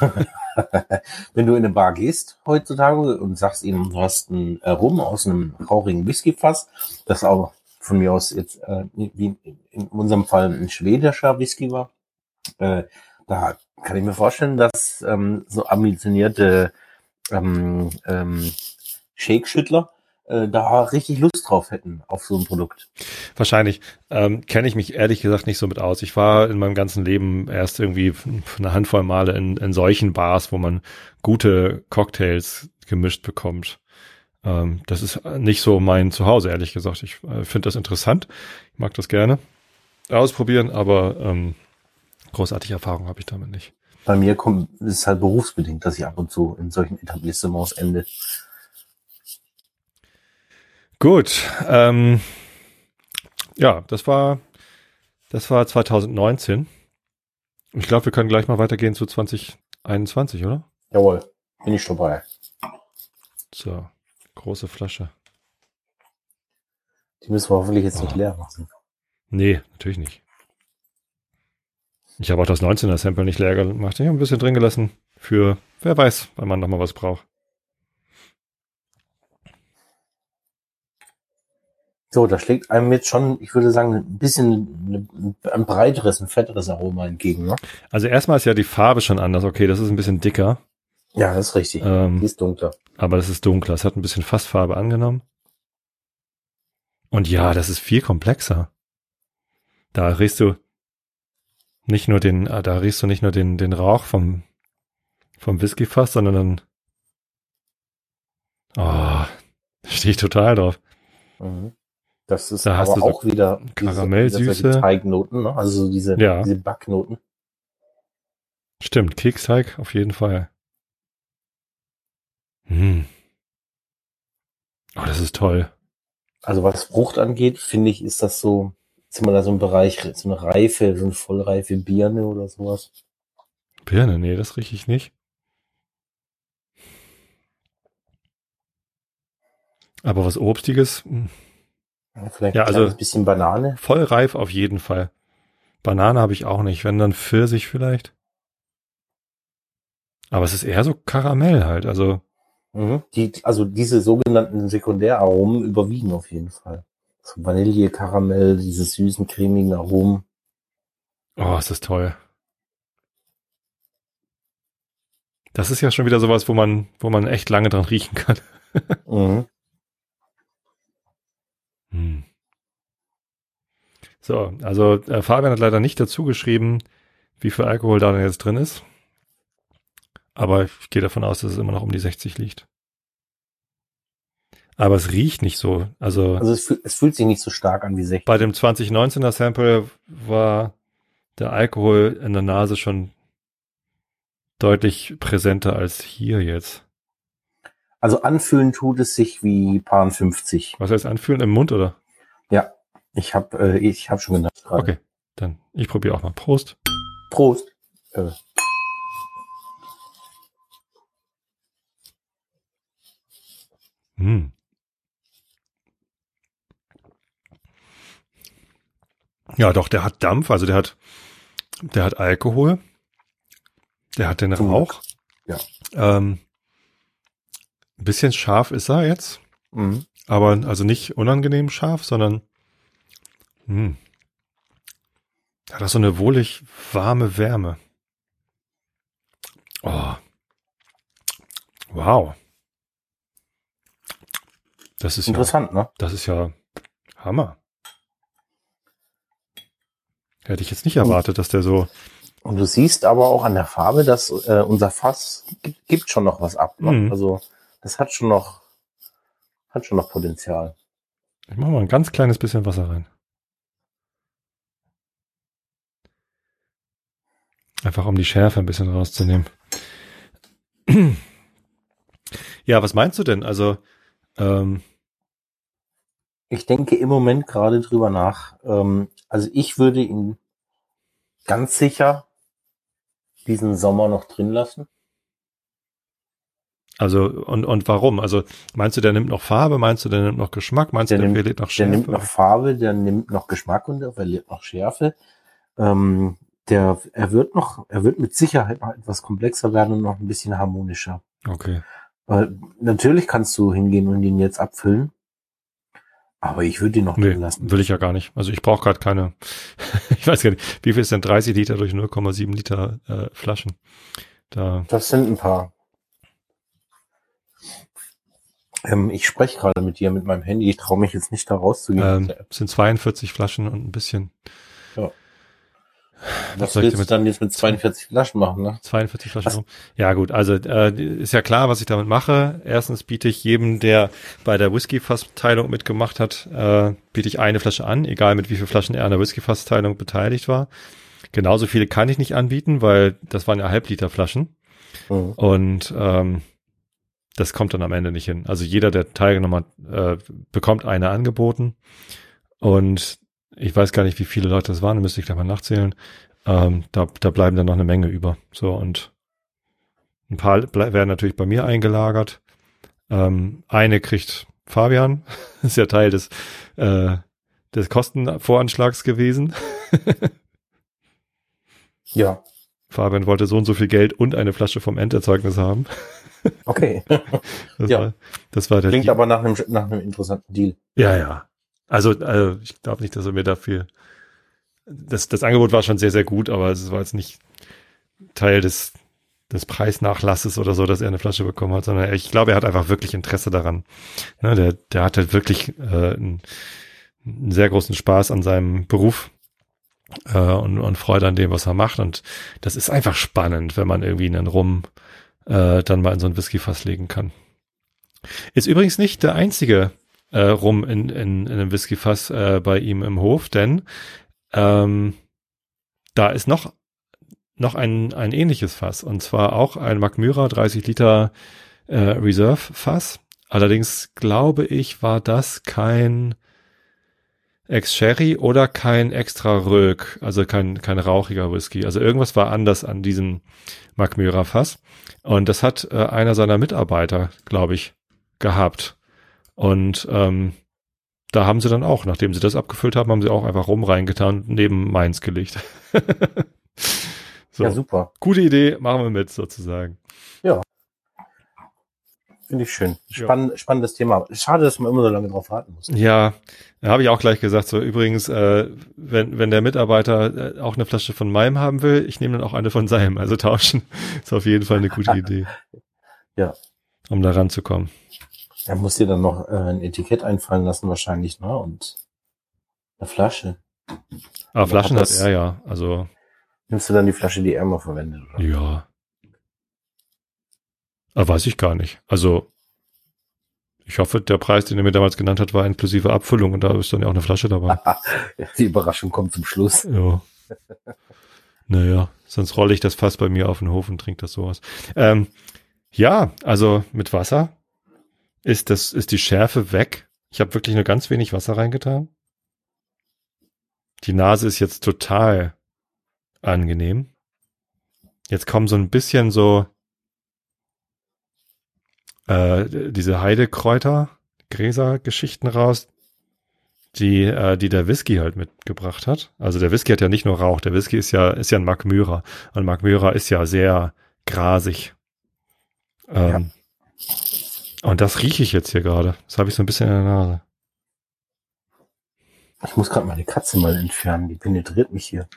Wenn du in eine Bar gehst heutzutage und sagst ihnen, du hast einen äh, Rum aus einem rauchigen Whiskyfass, das auch von mir aus jetzt äh, wie in unserem Fall ein schwedischer Whisky war, äh, da kann ich mir vorstellen, dass ähm, so ambitionierte ähm, ähm, Shake-Schüttler da richtig Lust drauf hätten auf so ein Produkt.
Wahrscheinlich. Ähm, Kenne ich mich ehrlich gesagt nicht so mit aus. Ich war in meinem ganzen Leben erst irgendwie eine Handvoll Male in, in solchen Bars, wo man gute Cocktails gemischt bekommt. Ähm, das ist nicht so mein Zuhause, ehrlich gesagt. Ich äh, finde das interessant. Ich mag das gerne ausprobieren, aber ähm, großartige Erfahrung habe ich damit nicht
bei mir kommt, ist es halt berufsbedingt, dass ich ab und zu in solchen Etablissements ende.
Gut, ähm, ja, das war, das war 2019. Ich glaube, wir können gleich mal weitergehen zu 2021, oder?
Jawohl, bin ich dabei.
So, große Flasche.
Die müssen wir hoffentlich jetzt oh. nicht leer machen.
Nee, natürlich nicht. Ich habe auch das 19er Sample nicht leer gemacht. Ich habe ein bisschen drin gelassen für, wer weiß, weil man nochmal was braucht.
So, da schlägt einem jetzt schon, ich würde sagen, ein bisschen ein breiteres, ein fetteres Aroma entgegen. Ne?
Also erstmal ist ja die Farbe schon anders. Okay, das ist ein bisschen dicker.
Ja, das ist richtig.
Ähm,
die ist dunkler.
Aber das ist dunkler. Es hat ein bisschen Fassfarbe angenommen. Und ja, das ist viel komplexer. Da riechst du nicht nur den, ah, da riechst du nicht nur den, den Rauch vom, vom Whiskyfass, sondern dann, oh, stehe ich total drauf.
Mhm. Das ist
Da hast
aber
du so
auch wieder
Karamellsüße.
Teignoten, ne? also diese,
Ja.
diese Backnoten.
Stimmt, Keksteig auf jeden Fall. Hm. Oh, das ist toll.
Also was Frucht angeht, finde ich, ist das so, sind wir da so im Bereich, so eine Reife, so eine vollreife Birne oder sowas.
Birne, nee, das rieche ich nicht. Aber was Obstiges, hm,
Vielleicht
Ja,
ein
also-
kleines bisschen Banane.
voll reif auf jeden Fall. Banane habe ich auch nicht, wenn dann Pfirsich vielleicht. Aber es ist eher so Karamell halt, also
Mhm. Die, also diese sogenannten Sekundäraromen überwiegen auf jeden Fall. So Vanille, Karamell, diese süßen, cremigen Aromen.
Oh, ist das toll. Das ist ja schon wieder sowas, wo man, wo man echt lange dran riechen kann.
Mhm.
Hm. So, also äh, Fabian hat leider nicht dazu geschrieben, wie viel Alkohol da denn jetzt drin ist. Aber ich gehe davon aus, dass es immer noch um die 60 liegt. Aber es riecht nicht so. Also,
Also es, fühl- es fühlt sich nicht so stark an wie 60.
bei dem 2019er Sample war der Alkohol in der Nase schon deutlich präsenter als hier jetzt.
Also anfühlen tut es sich wie Paar 50.
Was heißt anfühlen im Mund oder?
Ich habe äh, ich hab schon gedacht gerade.
Okay, dann ich probiere auch mal. Prost.
Prost. Äh,
Hm. Ja, doch, der hat Dampf, also der hat, der hat Alkohol, der hat den Rauch.
Ja.
Ähm, ein bisschen scharf ist er jetzt,
mhm.
aber also nicht unangenehm scharf, sondern hm, hat auch so eine wohlig warme Wärme. Oh. Wow. Das ist ja,
Interessant, ne?
das ist ja Hammer. Hätte ich jetzt nicht erwartet, dass der so.
Und du siehst aber auch an der Farbe, dass äh, unser Fass gibt, gibt schon noch was ab. Ne?
Mhm.
Also das hat schon noch hat schon noch Potenzial.
Ich mache mal ein ganz kleines bisschen Wasser rein. Einfach um die Schärfe ein bisschen rauszunehmen. Ja, was meinst du denn? Also, ähm,
Ich denke im Moment gerade drüber nach. Ähm, also ich würde ihn ganz sicher diesen Sommer noch drin lassen.
Also und und warum? Also meinst du, der nimmt noch Farbe? Meinst du, der nimmt noch Geschmack? Meinst
Der
du, der
nimmt-
verliert noch
Der
Schärfe?
nimmt noch Farbe, der nimmt noch Geschmack und der verliert noch Schärfe. Ähm, der, er wird noch, er wird mit Sicherheit noch etwas komplexer werden und noch ein bisschen harmonischer.
Okay.
Weil natürlich kannst du hingehen und ihn jetzt abfüllen. Aber ich würde ihn noch
Nee,
lassen.
will ich ja gar nicht. Also ich brauche gerade keine, ich weiß gar nicht, wie viel ist denn 30 Liter durch 0,7 Liter äh, Flaschen? Da,
Das sind ein paar. Ähm, ich spreche gerade mit dir mit meinem Handy. Ich traue mich jetzt nicht da rauszugehen.
ähm, sind 42 Flaschen und ein bisschen.
Was
soll ich
willst du dann jetzt mit 42 Flaschen machen, ne?
42 Flaschen
Was?
Ja gut, also äh, ist ja klar, was ich damit mache. Erstens biete ich jedem, der bei der Whisky-Fass-Teilung mitgemacht hat, äh, biete ich eine Flasche an, egal mit wie viel Flaschen er an der Whisky-Fass-Teilung beteiligt war. Genauso viele kann ich nicht anbieten, weil das waren ja Halbliter-Flaschen
Mhm.
und ähm, das kommt dann am Ende nicht hin. Also jeder, der teilgenommen hat, äh, bekommt eine angeboten und ich weiß gar nicht, wie viele Leute das waren, da müsste ich gleich mal nachzählen. Ähm, da, da bleiben dann noch eine Menge über. So, und ein paar werden natürlich bei mir eingelagert. Ähm, eine kriegt Fabian, ist ja Teil des, äh, des Kostenvoranschlags gewesen.
Ja,
Fabian wollte so und so viel Geld und eine Flasche vom Enderzeugnis haben.
Okay.
Das
Ja.
war, das war der
Klingt
Deal.
aber nach einem, nach einem interessanten Deal.
Ja, ja. Also äh, ich glaube nicht, dass er mir dafür. Das, das Angebot war schon sehr, sehr gut, aber es war jetzt nicht Teil des, des Preisnachlasses oder so, dass er eine Flasche bekommen hat, sondern ich glaube, er hat einfach wirklich Interesse daran. Ne, der, der hat halt wirklich äh, einen, einen sehr großen Spaß an seinem Beruf äh, und, und Freude an dem, was er macht. Und das ist einfach spannend, wenn man irgendwie einen Rum äh, dann mal in so ein Whiskyfass legen kann. Ist übrigens nicht der einzige äh, Rum in, in, in einem Whiskyfass äh, bei ihm im Hof, denn ähm, da ist noch noch ein, ein ähnliches Fass und zwar auch ein Macmyra 30 Liter äh, Reserve Fass. Allerdings glaube ich, war das kein Ex-Sherry oder kein extra Rög, also kein, kein rauchiger Whisky. Also irgendwas war anders an diesem Macmyra Fass. Und das hat äh, einer seiner Mitarbeiter, glaube ich, gehabt. Und ähm, da haben sie dann auch, nachdem sie das abgefüllt haben, haben sie auch einfach rum reingetan und neben meins gelegt.
so. Ja, super.
Gute Idee, machen wir mit sozusagen.
Finde ich schön. Spann ja. Spannendes Thema. Schade, dass man immer so lange drauf warten muss.
Ja, habe ich auch gleich gesagt. So übrigens, äh, wenn, wenn der Mitarbeiter äh, auch eine Flasche von meinem haben will, ich nehme dann auch eine von seinem. Also tauschen ist auf jeden Fall eine gute Idee.
ja.
Um da ranzukommen.
Er muss dir dann noch äh, ein Etikett einfallen lassen wahrscheinlich, ne? Und eine Flasche.
Aber Flaschen hat, hat er ja. Also
nimmst du dann die Flasche, die er mal verwendet,
oder? Ja. Ah, weiß ich gar nicht. Also, ich hoffe, der Preis, den er mir damals genannt hat, war inklusive Abfüllung und da ist dann ja auch eine Flasche dabei.
Die Überraschung kommt zum Schluss.
Ja. naja, sonst rolle ich das fast bei mir auf den Hof und trinke das sowas. Ähm, ja, also mit Wasser ist das, ist die Schärfe weg. Ich habe wirklich nur ganz wenig Wasser reingetan. Die Nase ist jetzt total angenehm. Jetzt kommen so ein bisschen so äh, diese Heidekräuter, Gräser-Geschichten raus, die, äh, die der Whisky halt mitgebracht hat. Also der Whisky hat ja nicht nur Rauch, der Whisky ist ja, ist ja ein Mark Myra. Und Mark Myra ist ja sehr grasig. Ähm, ja. Und das rieche ich jetzt hier gerade. Das habe ich so ein bisschen in der Nase.
Ich muss gerade meine Katze mal entfernen, die penetriert mich hier.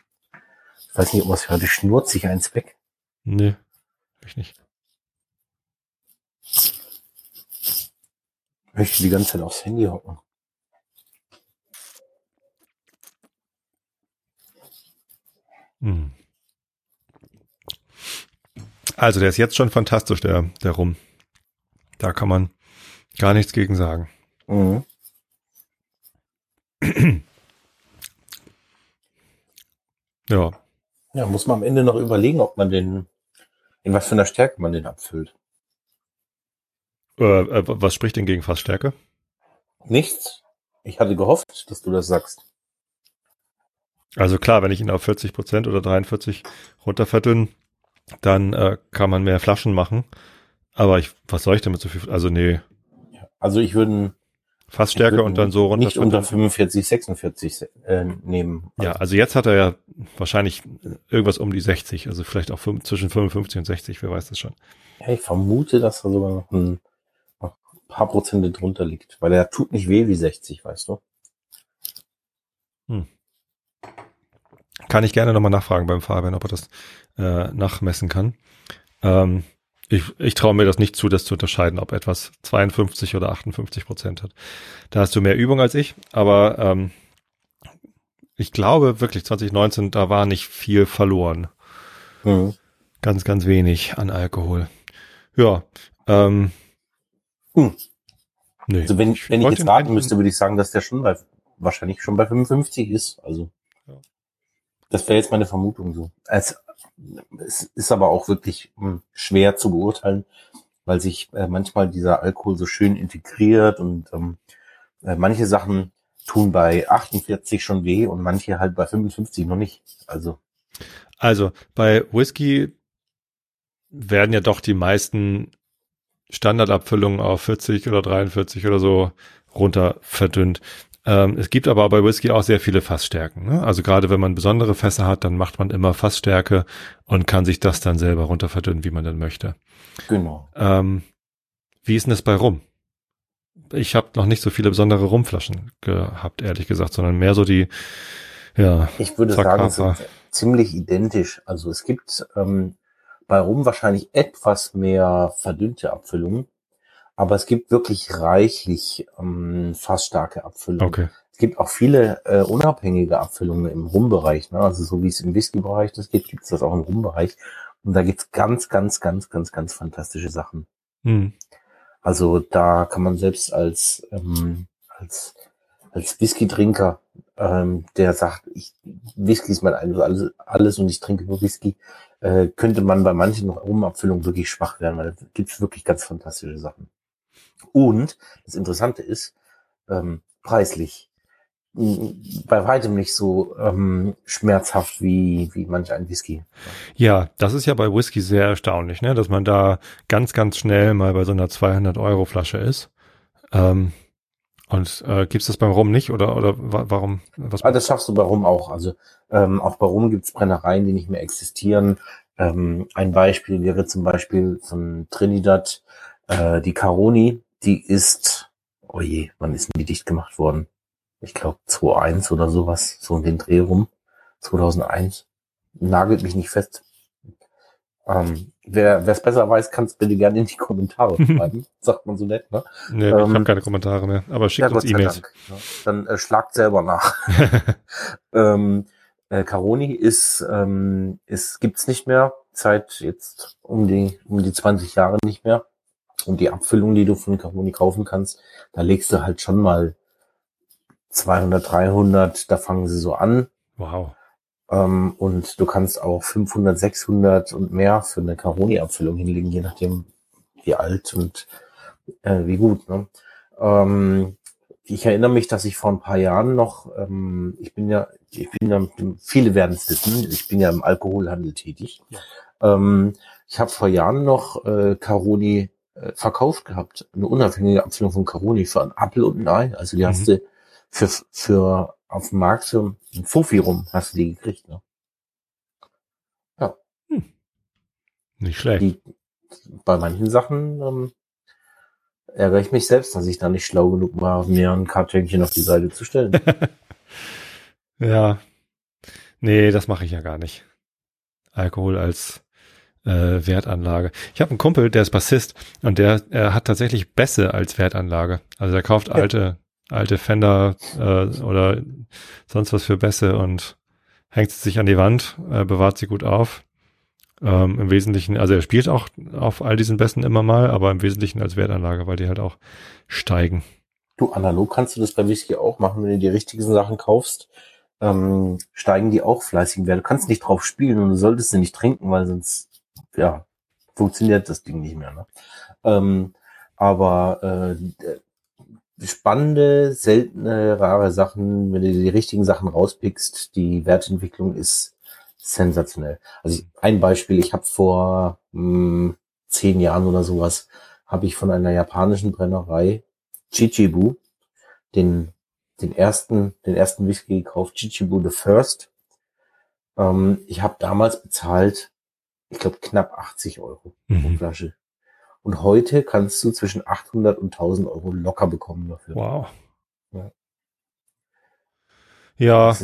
Ich weiß nicht, ob man es hört, die schnurrt sich eins weg.
Nee, ich nicht.
Möchte die ganze Zeit aufs Handy hocken.
Hm. Also, der ist jetzt schon fantastisch, der, der Rum. Da kann man gar nichts gegen sagen. Mhm. ja.
Ja, muss man am Ende noch überlegen, ob man den, in was für einer Stärke man den abfüllt.
Äh, äh, was spricht denn gegen Fassstärke?
Nichts. Ich hatte gehofft, dass du das sagst.
Also klar, wenn ich ihn auf 40 Prozent oder 43 runterverdünne, dann äh, kann man mehr Flaschen machen. Aber ich, was soll ich damit so viel? Also nee.
Also ich würde
Fassstärke und dann so
runter. Nicht unter 45, 46 äh, nehmen.
Ja, also jetzt hat er ja wahrscheinlich irgendwas um die 60, also vielleicht auch zwischen 55 und 60, wer weiß das schon.
Ja, ich vermute, dass er sogar noch ein paar Prozente drunter liegt, weil er tut nicht weh wie 60, weißt du? Hm.
Kann ich gerne nochmal nachfragen beim Fabian, ob er das äh, nachmessen kann. Ähm, ich, ich traue mir das nicht zu, das zu unterscheiden, ob etwas 52 oder 58 Prozent hat. Da hast du mehr Übung als ich, aber ähm, ich glaube wirklich 2019, da war nicht viel verloren. Mhm. Ganz, ganz wenig an Alkohol. Ja, ähm,
hm. Nee, also wenn, ich, wenn ich jetzt raten müsste, würde ich sagen, dass der schon bei, wahrscheinlich schon bei 55 ist. Also ja. das wäre jetzt meine Vermutung so. Es, es ist aber auch wirklich mh, hm, schwer zu beurteilen, weil sich äh, manchmal dieser Alkohol so schön integriert und ähm, äh, manche Sachen tun bei 48 schon weh und manche halt bei 55 noch nicht. Also
also bei Whisky werden ja doch die meisten Standardabfüllungen auf 40 oder 43 oder so runter verdünnt. Ähm, es gibt aber bei Whisky auch sehr viele Fassstärken. Ne? Also gerade wenn man besondere Fässer hat, dann macht man immer Fassstärke und kann sich das dann selber runter verdünnen, wie man dann möchte.
Genau.
Ähm, wie ist denn das bei Rum? ich habe noch nicht so viele besondere Rumflaschen gehabt, ehrlich gesagt, sondern mehr so die, ja.
Ich würde sagen, sind ziemlich identisch. Also es gibt ähm, bei Rum wahrscheinlich etwas mehr verdünnte Abfüllungen, aber es gibt wirklich reichlich ähm, fast starke Abfüllungen.
Okay.
Es gibt auch viele äh, unabhängige Abfüllungen im Rumbereich. Ne? Also so wie es im Whisky-Bereich das gibt, gibt es das auch im Rumbereich. Und da gibt's ganz, ganz, ganz, ganz, ganz fantastische Sachen.
Hm.
Also da kann man selbst als, ähm, als, als Whisky-Trinker, ähm, der sagt, ich, Whisky ist mein alles, alles und ich trinke nur Whisky, äh, könnte man bei manchen Rumabfüllungen wirklich schwach werden, weil da gibt's wirklich ganz fantastische Sachen. Und das Interessante ist, ähm, preislich bei weitem nicht so ähm, schmerzhaft wie, wie manch ein Whisky.
Ja, das ist ja bei Whisky sehr erstaunlich, ne? dass man da ganz, ganz schnell mal bei so einer 200 Euro Flasche ist. Ähm, und äh, gibt es das beim Rum nicht oder oder warum?
Was ah, das schaffst du bei Rum auch. Also ähm, auch bei Rum gibt es Brennereien, die nicht mehr existieren. Ähm, ein Beispiel wäre zum Beispiel von Trinidad äh, die Caroni. Die ist, oh je, wann ist denn die dicht gemacht worden? ich glaube 2001 oder sowas, so in den Dreh rum, 2001. Nagelt mich nicht fest. Ähm, wer es besser weiß, kann es bitte gerne in die Kommentare schreiben. Sagt man so nett, ne?
Nee, ähm, ich habe keine Kommentare mehr, aber schickt ja, uns E-Mails.
Ja. Dann äh, schlagt selber nach. ähm, äh, Caroni ist, ähm, ist gibt's nicht mehr, seit jetzt um die, um die 20 Jahre nicht mehr. Und die Abfüllung, die du von Caroni kaufen kannst, da legst du halt schon mal 200, 300, da fangen sie so an.
Wow.
Ähm, und du kannst auch 500, 600 und mehr für eine Caroni-Abfüllung hinlegen, je nachdem, wie alt und äh, wie gut. Ne? Ähm, ich erinnere mich, dass ich vor ein paar Jahren noch, ähm, ich bin ja, ich bin ja, viele werden es wissen, ich bin ja im Alkoholhandel tätig. Ja. Ähm, ich habe vor Jahren noch äh, Caroni äh, verkauft gehabt, eine unabhängige Abfüllung von Caroni für ein Apfel und ein Ei. Also die mhm. hast du für, für auf dem Markt für ein Fuffi rum hast du die gekriegt, ne? Ja. Hm.
Nicht schlecht. Die,
bei manchen Sachen ähm, ärgere ich mich selbst, dass ich da nicht schlau genug war, mir ein Kartönchen auf die Seite zu stellen.
ja. Nee, das mache ich ja gar nicht. Alkohol als äh, Wertanlage. Ich habe einen Kumpel, der ist Bassist und der er hat tatsächlich Bässe als Wertanlage. Also er kauft alte alte Fender äh, oder sonst was für Bässe und hängt sie sich an die Wand, äh, bewahrt sie gut auf. Ähm, Im Wesentlichen, also er spielt auch auf all diesen Bässen immer mal, aber im Wesentlichen als Wertanlage, weil die halt auch steigen.
Du, analog kannst du das bei Whisky auch machen, wenn du die richtigen Sachen kaufst, ähm, steigen die auch fleißig Wert. Du kannst nicht drauf spielen und du solltest sie nicht trinken, weil sonst, ja, funktioniert das Ding nicht mehr. Ne? Ähm, aber äh, spannende, seltene, rare Sachen, wenn du die richtigen Sachen rauspickst, die Wertentwicklung ist sensationell. Also ein Beispiel, ich habe vor mh, hm, zehn Jahren oder sowas, habe ich von einer japanischen Brennerei Chichibu den den ersten den ersten Whisky gekauft, Chichibu the First. Ähm, ich habe damals bezahlt, ich glaube knapp 80 Euro mhm. pro Flasche. Und heute kannst du zwischen 800 und 1000 Euro locker bekommen dafür.
Wow. Ja. Ja.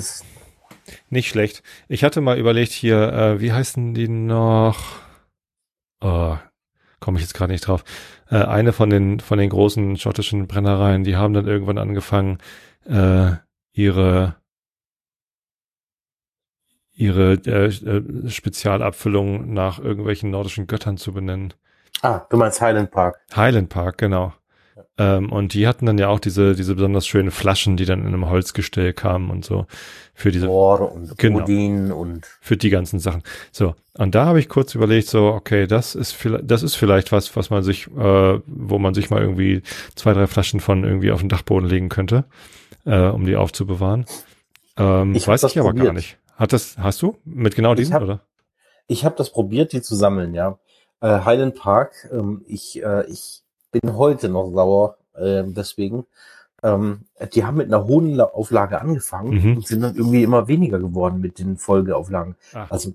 Nicht schlecht. Ich hatte mal überlegt hier, äh, wie heißen die noch? Oh, komme ich jetzt gerade nicht drauf. Äh, eine von den von den großen schottischen Brennereien, die haben dann irgendwann angefangen, äh, ihre ihre äh, äh Spezialabfüllung nach irgendwelchen nordischen Göttern zu benennen.
Ah, du meinst Highland Park.
Highland Park, genau. Ja. Ähm, und die hatten dann ja auch diese, diese besonders schönen Flaschen, die dann in einem Holzgestell kamen und so. Für diese.
Bohr und genau, und.
Für die ganzen Sachen. So. Und da habe ich kurz überlegt, so, okay, das ist vielleicht, das ist vielleicht was, was man sich, äh, wo man sich mal irgendwie zwei, drei Flaschen von irgendwie auf den Dachboden legen könnte, äh, um die aufzubewahren. Ähm, ich weiß ich aber probiert. gar nicht. Hat das, hast du? Mit genau diesen, hab, oder?
Ich habe das probiert, die zu sammeln, ja äh, Highland Park. Ähm, ich, äh, ich bin heute noch sauer äh, deswegen. Ähm, die haben mit einer hohen Auflage angefangen mhm. und sind dann irgendwie immer weniger geworden mit den Folgeauflagen. Ach. Also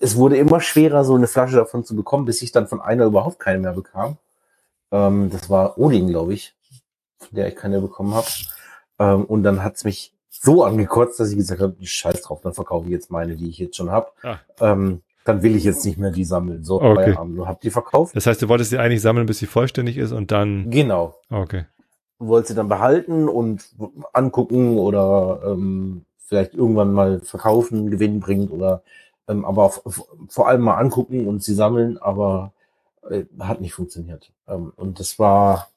es wurde immer schwerer, so eine Flasche davon zu bekommen, bis ich dann von einer überhaupt keine mehr bekam. Ähm, das war Odin, glaube ich. von der ich keine bekommen habe. Ähm, und dann hat's mich so angekotzt, dass ich gesagt habe, scheiß drauf, dann verkaufe ich jetzt meine, die ich jetzt schon habe. Ah. Ähm, dann will ich jetzt nicht mehr die sammeln. So,
okay.
so hab die verkauft.
Das heißt, du wolltest sie eigentlich sammeln, bis sie vollständig ist und dann.
Genau.
Okay.
Wollte sie dann behalten und angucken oder ähm, vielleicht irgendwann mal verkaufen, Gewinn bringt oder ähm, aber vor allem mal angucken und sie sammeln, aber äh, hat nicht funktioniert. Ähm, und das war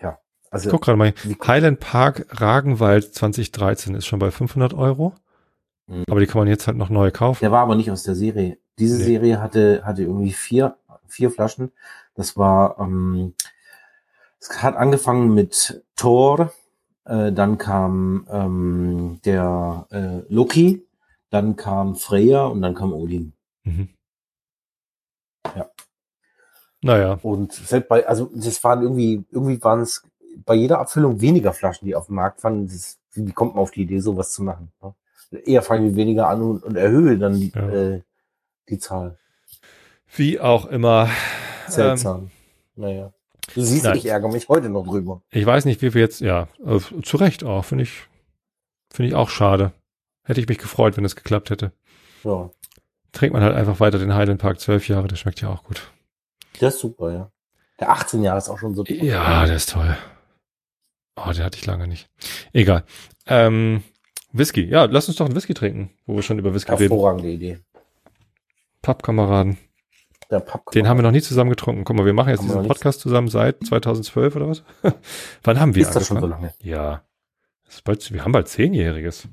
ja.
Also, ich guck gerade mal. Highland Park Ragenwald 2013 ist schon bei 500 Euro. Mhm. Aber die kann man jetzt halt noch neu kaufen.
Der war aber nicht aus der Serie. Diese nee. Serie hatte, hatte irgendwie vier, vier Flaschen. Das war, ähm, es hat angefangen mit Thor, äh, dann kam ähm, der äh, Loki, dann kam Freya und dann kam Odin. Mhm. Ja.
Naja.
Und selbst bei, also das waren irgendwie, irgendwie waren es bei jeder Abfüllung weniger Flaschen, die auf dem Markt waren. Das, wie kommt man auf die Idee, sowas zu machen? Ne? Eher fangen die weniger an und, und erhöhe dann die, ja. äh, die Zahl.
Wie auch immer.
Seltsam. Ähm, naja. Du siehst, Nein. ich ärgere mich heute noch drüber.
Ich weiß nicht, wie wir jetzt, ja, äh, zu Recht auch, finde ich, finde ich auch schade. Hätte ich mich gefreut, wenn es geklappt hätte.
Ja.
Trinkt man halt einfach weiter den Highland Park zwölf Jahre, der schmeckt ja auch gut.
Der ist super, ja. Der 18 Jahre ist auch schon so
toll. Ja, der ist toll. Oh, den hatte ich lange nicht. Egal. Ähm, Whisky. Ja, lass uns doch einen Whisky trinken, wo wir schon über Whisky
reden. Hervorragende Idee.
Pappkameraden. Der Pappkameraden. Den haben wir noch nie zusammen getrunken. Guck mal, wir machen jetzt haben diesen Podcast zusammen seit 2012 oder was? Wann haben wir
Ist das schon so lange?
Ja. Bald, wir haben bald Zehnjähriges.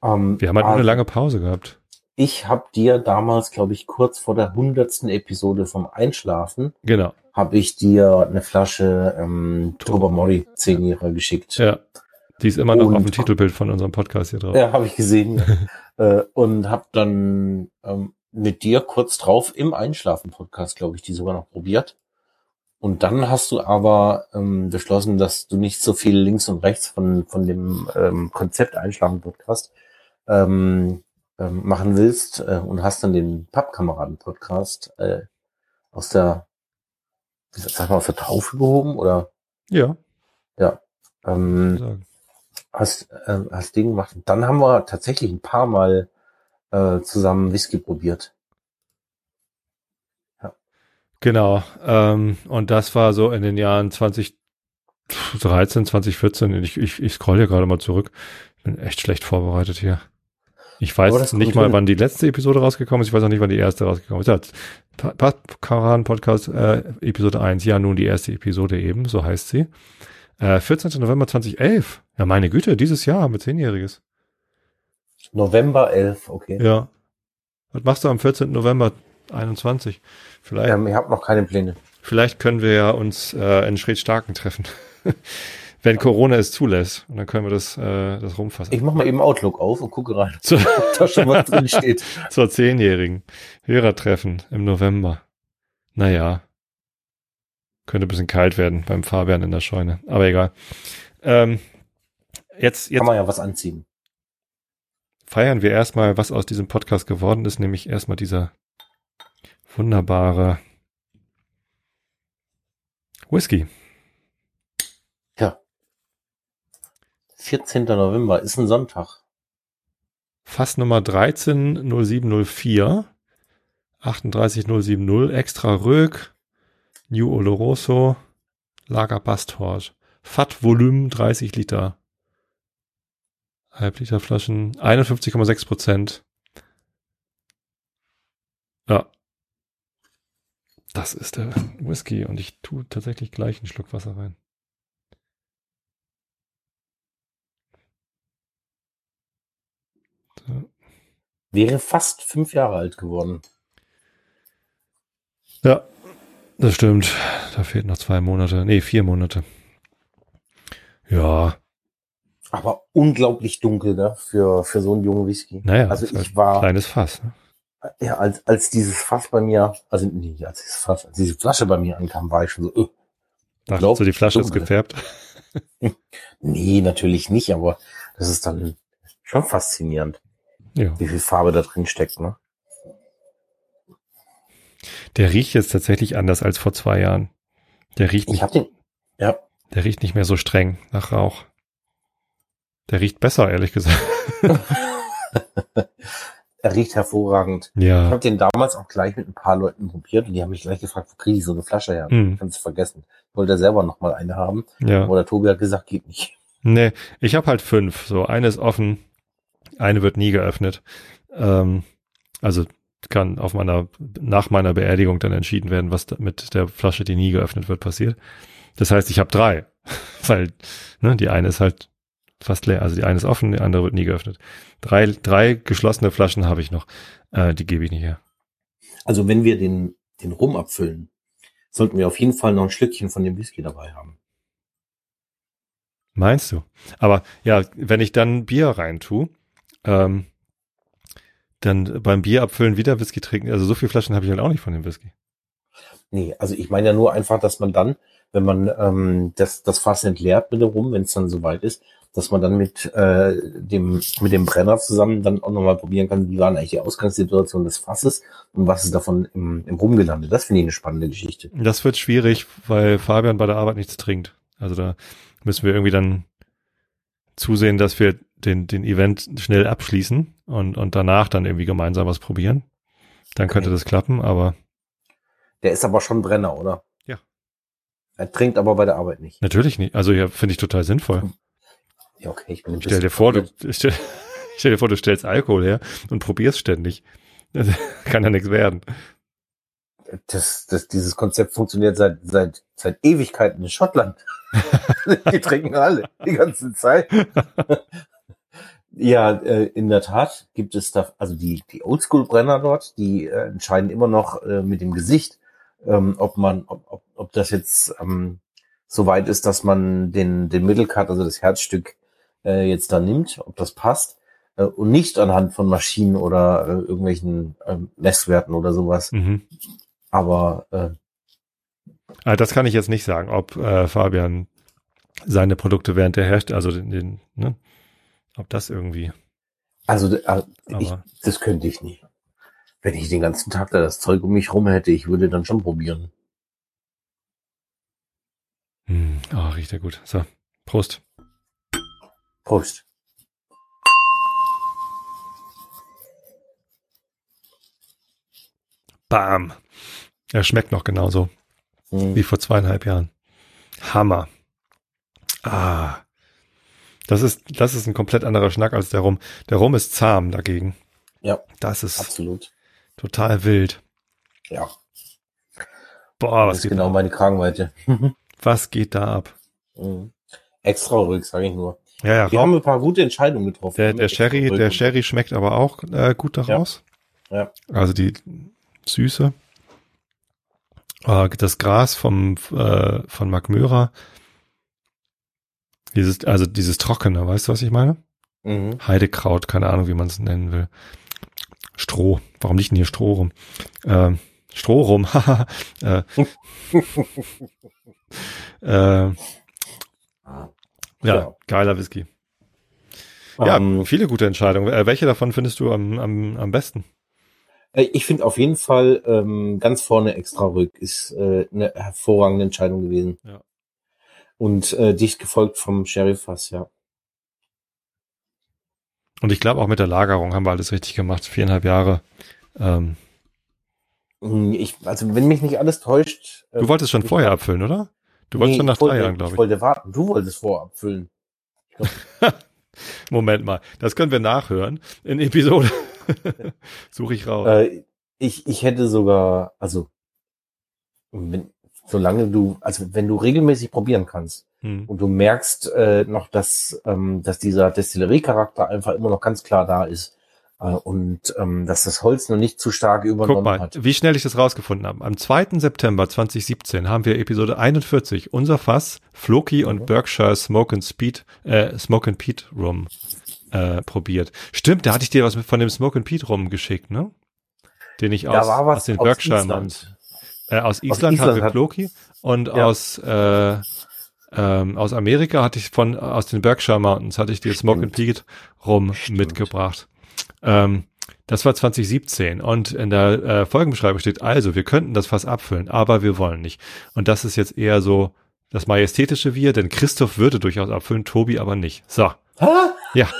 Um, ähm, wir haben halt also, eine lange Pause gehabt.
Ich habe dir damals, glaube ich, kurz vor der hundertsten Episode vom Einschlafen,
genau,
habe ich dir eine Flasche ähm, Tobermory Zehnjähriger geschickt.
Ja. Die ist immer noch und, auf dem Titelbild von unserem Podcast hier drauf.
Ja, habe ich gesehen. äh, und habe dann ähm, mit dir kurz drauf im Einschlafen-Podcast, glaube ich, die sogar noch probiert. Und dann hast du aber ähm, beschlossen, dass du nicht so viel links und rechts von, von dem ähm, Konzept Einschlafen-Podcast ähm, ähm, machen willst äh, und hast dann den Pappkameraden-Podcast äh, aus der, wie sag mal, aus der Taufe gehoben oder?
Ja.
Ja. Ähm, hast, äh, hast Ding gemacht. Und dann haben wir tatsächlich ein paar Mal äh, zusammen Whisky probiert.
Ja. Genau. Ähm, und das war so in den Jahren 2013, 2014. Ich, ich, ich scroll hier gerade mal zurück. Ich bin echt schlecht vorbereitet hier. Ich weiß nicht mal, wann die letzte Episode rausgekommen ist. Ich weiß auch nicht, wann die erste rausgekommen ist. Ja, Karan Podcast äh, Episode 1. Ja, nun die erste Episode eben, so heißt sie. Äh, 14. November 2011. Ja, meine Güte, dieses Jahr haben wir Zehnjähriges.
November 11, okay.
Ja. Was machst du am 14. November 21? Vielleicht.
Ähm, ich habe noch keine Pläne.
Vielleicht können wir ja uns äh, in Schredstarken treffen. Wenn Corona es zulässt. Und dann können wir das, äh, das rumfassen.
Ich mach mal eben Outlook auf und gucke rein, Zur, da schon was drin steht.
Zur Zehnjährigen. Hörertreffen im November. Naja. Könnte ein bisschen kalt werden beim Fabian in der Scheune. Aber egal. Ähm, jetzt, jetzt.
Kann man ja was anziehen.
Feiern wir erstmal, was aus diesem Podcast geworden ist, nämlich erstmal dieser wunderbare Whisky.
Ja. 14. November ist ein Sonntag.
Fass Nummer 130704 38070 extra Rög New Oloroso, Lager Basthorsch. Fat Volumen 30 Liter. Halbliter Flaschen, 51,6 Prozent. Ja. Das ist der Whisky und ich tue tatsächlich gleich einen Schluck Wasser rein.
So. Wäre fast fünf Jahre alt geworden.
Ja, das stimmt. Da fehlt noch zwei Monate. Nee, vier Monate. Ja.
Aber unglaublich dunkel, ne? Für, für so einen jungen Whisky.
Naja,
also ich war.
Kleines Fass, ne?
Ja, als, als dieses Fass bei mir, also nee, als dieses Fass, als diese Flasche bei mir ankam, war ich schon so, äh,
Dachtest du, die Flasche dunkel. ist gefärbt?
nee, natürlich nicht, aber das ist dann schon faszinierend.
Ja.
Wie viel Farbe da drin steckt, ne?
Der riecht jetzt tatsächlich anders als vor zwei Jahren. Der riecht
nicht. Ich hab den, ja.
Der riecht nicht mehr so streng nach Rauch. Der riecht besser, ehrlich gesagt.
er riecht hervorragend.
Ja.
Ich habe den damals auch gleich mit ein paar Leuten probiert und die haben mich gleich gefragt, wo kriege ich so eine Flasche her? Mhm. Kannst du vergessen. Ich wollte selber noch mal eine haben.
Ja.
Oder Tobi hat gesagt, geht nicht.
Nee, ich habe halt fünf. So, eine ist offen, eine wird nie geöffnet. Ähm, also kann auf meiner, nach meiner Beerdigung dann entschieden werden, was mit der Flasche, die nie geöffnet wird, passiert. Das heißt, ich habe drei. Weil, ne, die eine ist halt fast leer. Also die eine ist offen, die andere wird nie geöffnet. Drei, drei geschlossene Flaschen habe ich noch. Äh, die gebe ich nicht her.
Also wenn wir den, den Rum abfüllen, sollten wir auf jeden Fall noch ein Schlückchen von dem Whisky dabei haben.
Meinst du? Aber ja, wenn ich dann Bier rein tue, ähm, dann beim Bier abfüllen wieder Whisky trinken. Also so viele Flaschen habe ich halt auch nicht von dem Whisky.
Nee, also ich meine ja nur einfach, dass man dann, wenn man ähm, das, das Fass entleert mit dem Rum, wenn es dann soweit ist, dass man dann mit äh, dem mit dem Brenner zusammen dann auch nochmal probieren kann, wie war eigentlich die Ausgangssituation des Fasses und was ist davon im, im Rum gelandet. Das finde ich eine spannende Geschichte.
Das wird schwierig, weil Fabian bei der Arbeit nichts trinkt. Also da müssen wir irgendwie dann zusehen, dass wir den, den Event schnell abschließen und, und danach dann irgendwie gemeinsam was probieren. Dann könnte okay. das klappen, aber.
Der ist aber schon Brenner, oder?
Ja.
Er trinkt aber bei der Arbeit nicht.
Natürlich nicht. Also ja, finde ich total sinnvoll.
Ja, okay, ich bin ein
Stell dir vor, du, stell, stell dir vor, du stellst Alkohol her und probierst ständig. Das kann ja nichts werden.
Das, das, dieses Konzept funktioniert seit, seit, seit Ewigkeiten in Schottland. die trinken alle die ganze Zeit. ja, äh, in der Tat gibt es da, also die, die Oldschool-Brenner dort, die äh, entscheiden immer noch äh, mit dem Gesicht, ähm, ob man, ob, ob, ob das jetzt ähm, so weit ist, dass man den, den Mittelcut, also das Herzstück, äh, jetzt da nimmt, ob das passt. Äh, und nicht anhand von Maschinen oder äh, irgendwelchen äh, Messwerten oder sowas. Mhm. Aber äh,
Ah, das kann ich jetzt nicht sagen, ob äh, Fabian seine Produkte während der Herstellung, also den, den, ne, ob das irgendwie.
Also äh, ich, das könnte ich nicht. Wenn ich den ganzen Tag da das Zeug um mich rum hätte, ich würde dann schon probieren.
Hm, oh, riecht ja gut. So, Prost.
Prost.
Bam. Er schmeckt noch genauso. Mhm. Wie vor zweieinhalb Jahren. Hammer. Ah. Das ist, das ist ein komplett anderer Schnack als der Rum. Der Rum ist zahm dagegen.
Ja.
Das ist
absolut.
Total wild.
Ja.
Boah,
was das ist genau da? meine Kragenweite.
was geht da ab?
Mhm. Extra ruhig, sage ich nur.
Ja, ja.
Wir haben ein paar gute Entscheidungen getroffen.
Der, der Sherry, der Sherry schmeckt aber auch äh, gut daraus.
Ja. ja.
Also die Süße. Äh, das Gras vom, äh, von Mark Möhrer. Dieses, also dieses Trockene, weißt du, was ich meine? Mhm. Heidekraut, keine Ahnung, wie man es nennen will. Stroh. Warum nicht denn hier Stroh rum? Äh, Stroh rum. äh, äh, ja, ja, geiler Whisky. Ja, um, ähm. viele gute Entscheidungen. Äh, welche davon findest du am, am, am besten?
Äh, ich finde auf jeden Fall ähm, ganz vorne extra rück ist äh, eine hervorragende Entscheidung gewesen.
Ja.
Und äh, dicht gefolgt vom Sheriff-Fass, ja.
Und ich glaube auch mit der Lagerung haben wir alles richtig gemacht. Viereinhalb Jahre. Ähm.
Hm, ich, also wenn mich nicht alles täuscht.
Äh, du wolltest schon vorher abfüllen, oder? Du wolltest nee, schon nach drei Jahren, glaube ich.
Ich wollte warten. Du wolltest vorher abfüllen.
Moment mal, das können wir nachhören in Episode. Suche ich raus.
Äh, ich, ich hätte sogar, also wenn, solange du, also wenn du regelmäßig probieren kannst hm. und du merkst äh, noch, dass, ähm, dass dieser Destillerie-Charakter einfach immer noch ganz klar da ist, und ähm, dass das Holz noch nicht zu stark übernommen Guck mal, hat.
Wie schnell ich das rausgefunden habe. Am 2. September 2017 haben wir Episode 41, unser Fass, Floki und mhm. Berkshire Smoke and Speed, äh, Smoke and Pete Rum äh, probiert. Stimmt, da hatte ich dir was von dem Smoke and Pete Rum geschickt, ne? Den ich aus, aus den Berkshire Island. Äh, aus Island, aus Island haben wir Floki und ja. aus äh, ähm, aus Amerika hatte ich von aus den Berkshire Mountains hatte ich dir Smoke and Pete Rum Stimmt. mitgebracht. Ähm, das war 2017 und in der äh, Folgenbeschreibung steht also, wir könnten das Fass abfüllen, aber wir wollen nicht. Und das ist jetzt eher so Das majestätische Wir, denn Christoph würde durchaus abfüllen, Tobi aber nicht. So.
Ha?
Ja.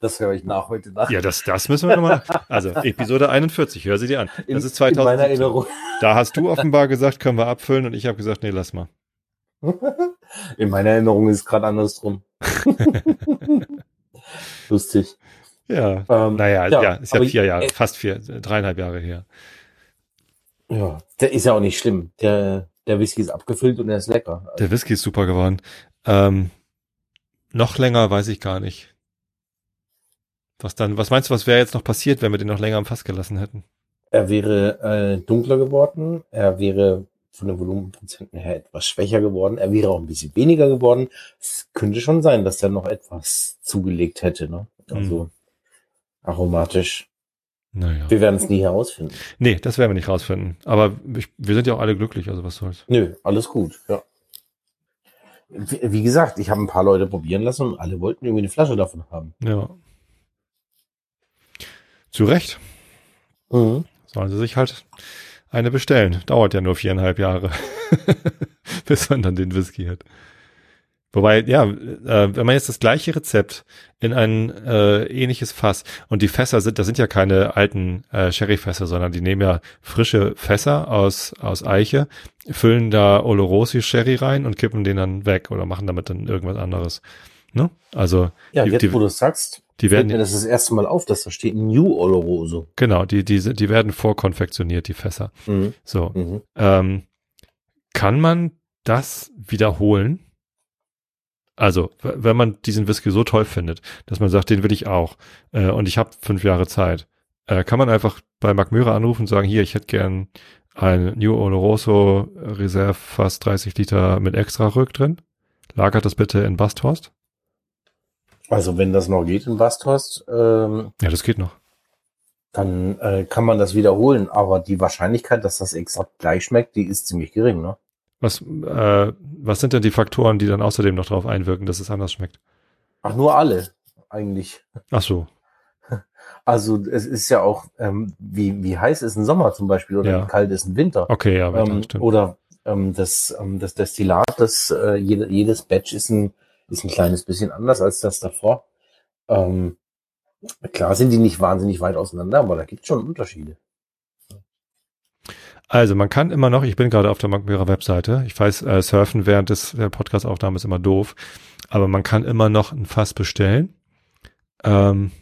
Das höre ich nach heute Nacht.
Ja, das, das müssen wir nochmal. Also, Episode 41, hör sie dir an.
In,
Das ist 2000.
in meiner Erinnerung.
Da hast du offenbar gesagt, können wir abfüllen und ich habe gesagt, nee, lass mal.
In meiner Erinnerung ist es gerade andersrum. Lustig.
Ja.
Ähm,
Naja, ja, ist ja vier Jahre,
äh,
fast vier, dreieinhalb Jahre her.
Ja, der ist ja auch nicht schlimm. Der, der Whisky ist abgefüllt und er ist lecker. Also,
Der Whisky ist super geworden. Ähm, noch länger weiß ich gar nicht. Was dann, was meinst du, was wäre jetzt noch passiert, wenn wir den noch länger am Fass gelassen hätten?
Er wäre äh, dunkler geworden. Er wäre von den Volumenprozenten her etwas schwächer geworden. Er wäre auch ein bisschen weniger geworden. Es könnte schon sein, dass er noch etwas zugelegt hätte. Ne? Also
Mhm.
Aromatisch.
Naja.
Wir werden es nie herausfinden.
Nee, das werden wir nicht rausfinden. Aber ich, wir sind ja auch alle glücklich, also was soll's.
Nö, alles gut. Ja. Wie, wie gesagt, ich habe ein paar Leute probieren lassen und alle wollten irgendwie eine Flasche davon haben.
Ja. Zu Recht.
Mhm.
Sollen sie sich halt eine bestellen. Dauert ja nur viereinhalb Jahre, bis man dann den Whisky hat. Wobei, ja, äh, wenn man jetzt das gleiche Rezept in ein äh, ähnliches Fass und die Fässer sind, das sind ja keine alten äh, Sherryfässer, sondern die nehmen ja frische Fässer aus aus Eiche, füllen da Olorosi Sherry rein und kippen den dann weg oder machen damit dann irgendwas anderes. Ne? Also
Ja,
die,
jetzt
die,
wo du es sagst,
die werden
mir das das erste Mal auf, dass da steht New Oloroso.
genau, die die die werden vorkonfektioniert die Fässer.
Mhm.
So,
Mhm.
Ähm, kann man das wiederholen? Also, wenn man diesen Whisky so toll findet, dass man sagt, den will ich auch, äh, und ich habe fünf Jahre Zeit, äh, kann man einfach bei Mark Möhrer anrufen und sagen, hier, ich hätte gern ein New Oloroso Reserve fast 30 Liter mit extra Rück drin. Lagert das bitte in Basthorst.
Also wenn das noch geht in Basthorst, ähm,
Ja, das geht noch.
dann äh, kann man das wiederholen. Aber die Wahrscheinlichkeit, dass das exakt gleich schmeckt, die ist ziemlich gering. Ne?
Was, äh, was sind denn die Faktoren, die dann außerdem noch darauf einwirken, dass es anders schmeckt?
Ach, nur alle eigentlich.
Ach so,
Also es ist ja auch, ähm, wie, wie heiß ist ein Sommer zum Beispiel oder
Ja.
wie kalt ist ein Winter.
okay, ja, weiter,
ähm,
stimmt.
oder ähm, das, ähm, das Destillat, das äh, jede, jedes Batch ist ein, ist ein kleines bisschen anders als das davor. Ähm, klar sind die nicht wahnsinnig weit auseinander, aber da gibt es schon Unterschiede.
Also man kann immer noch, ich bin gerade auf der Markmührer Webseite, ich weiß, äh, surfen während des der Podcast-Aufnahme ist immer doof, aber man kann immer noch ein Fass bestellen. Ähm,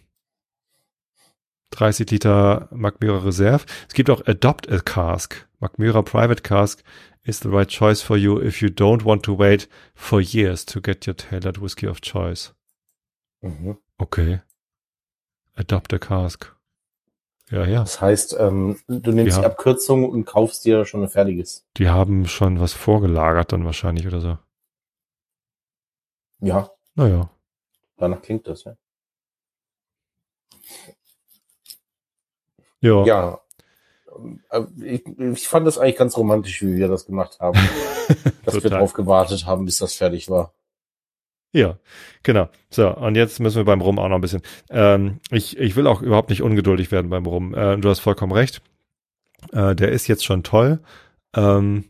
30 Liter Markmührer Reserve. Es gibt auch Adopt a Cask. Markmührer Private Cask is the right choice for you if you don't want to wait for years to get your tailored whiskey of choice.
Mhm.
Okay. Adopt a Cask. Ja, ja.
Das heißt, ähm, du nimmst
Ja.
die Abkürzung und kaufst dir schon ein fertiges.
Die haben schon was vorgelagert dann wahrscheinlich oder so.
Ja,
Naja.
danach klingt das, ja.
Ja.
Ja. Ähm, Ich, ich fand das eigentlich ganz romantisch, wie wir das gemacht haben. dass wir drauf gewartet haben, bis das fertig war.
Ja, genau. So, und jetzt müssen wir beim Rum auch noch ein bisschen. Ähm, ich, ich will auch überhaupt nicht ungeduldig werden beim Rum. Äh, du hast vollkommen recht. Äh, der ist jetzt schon toll. Ähm,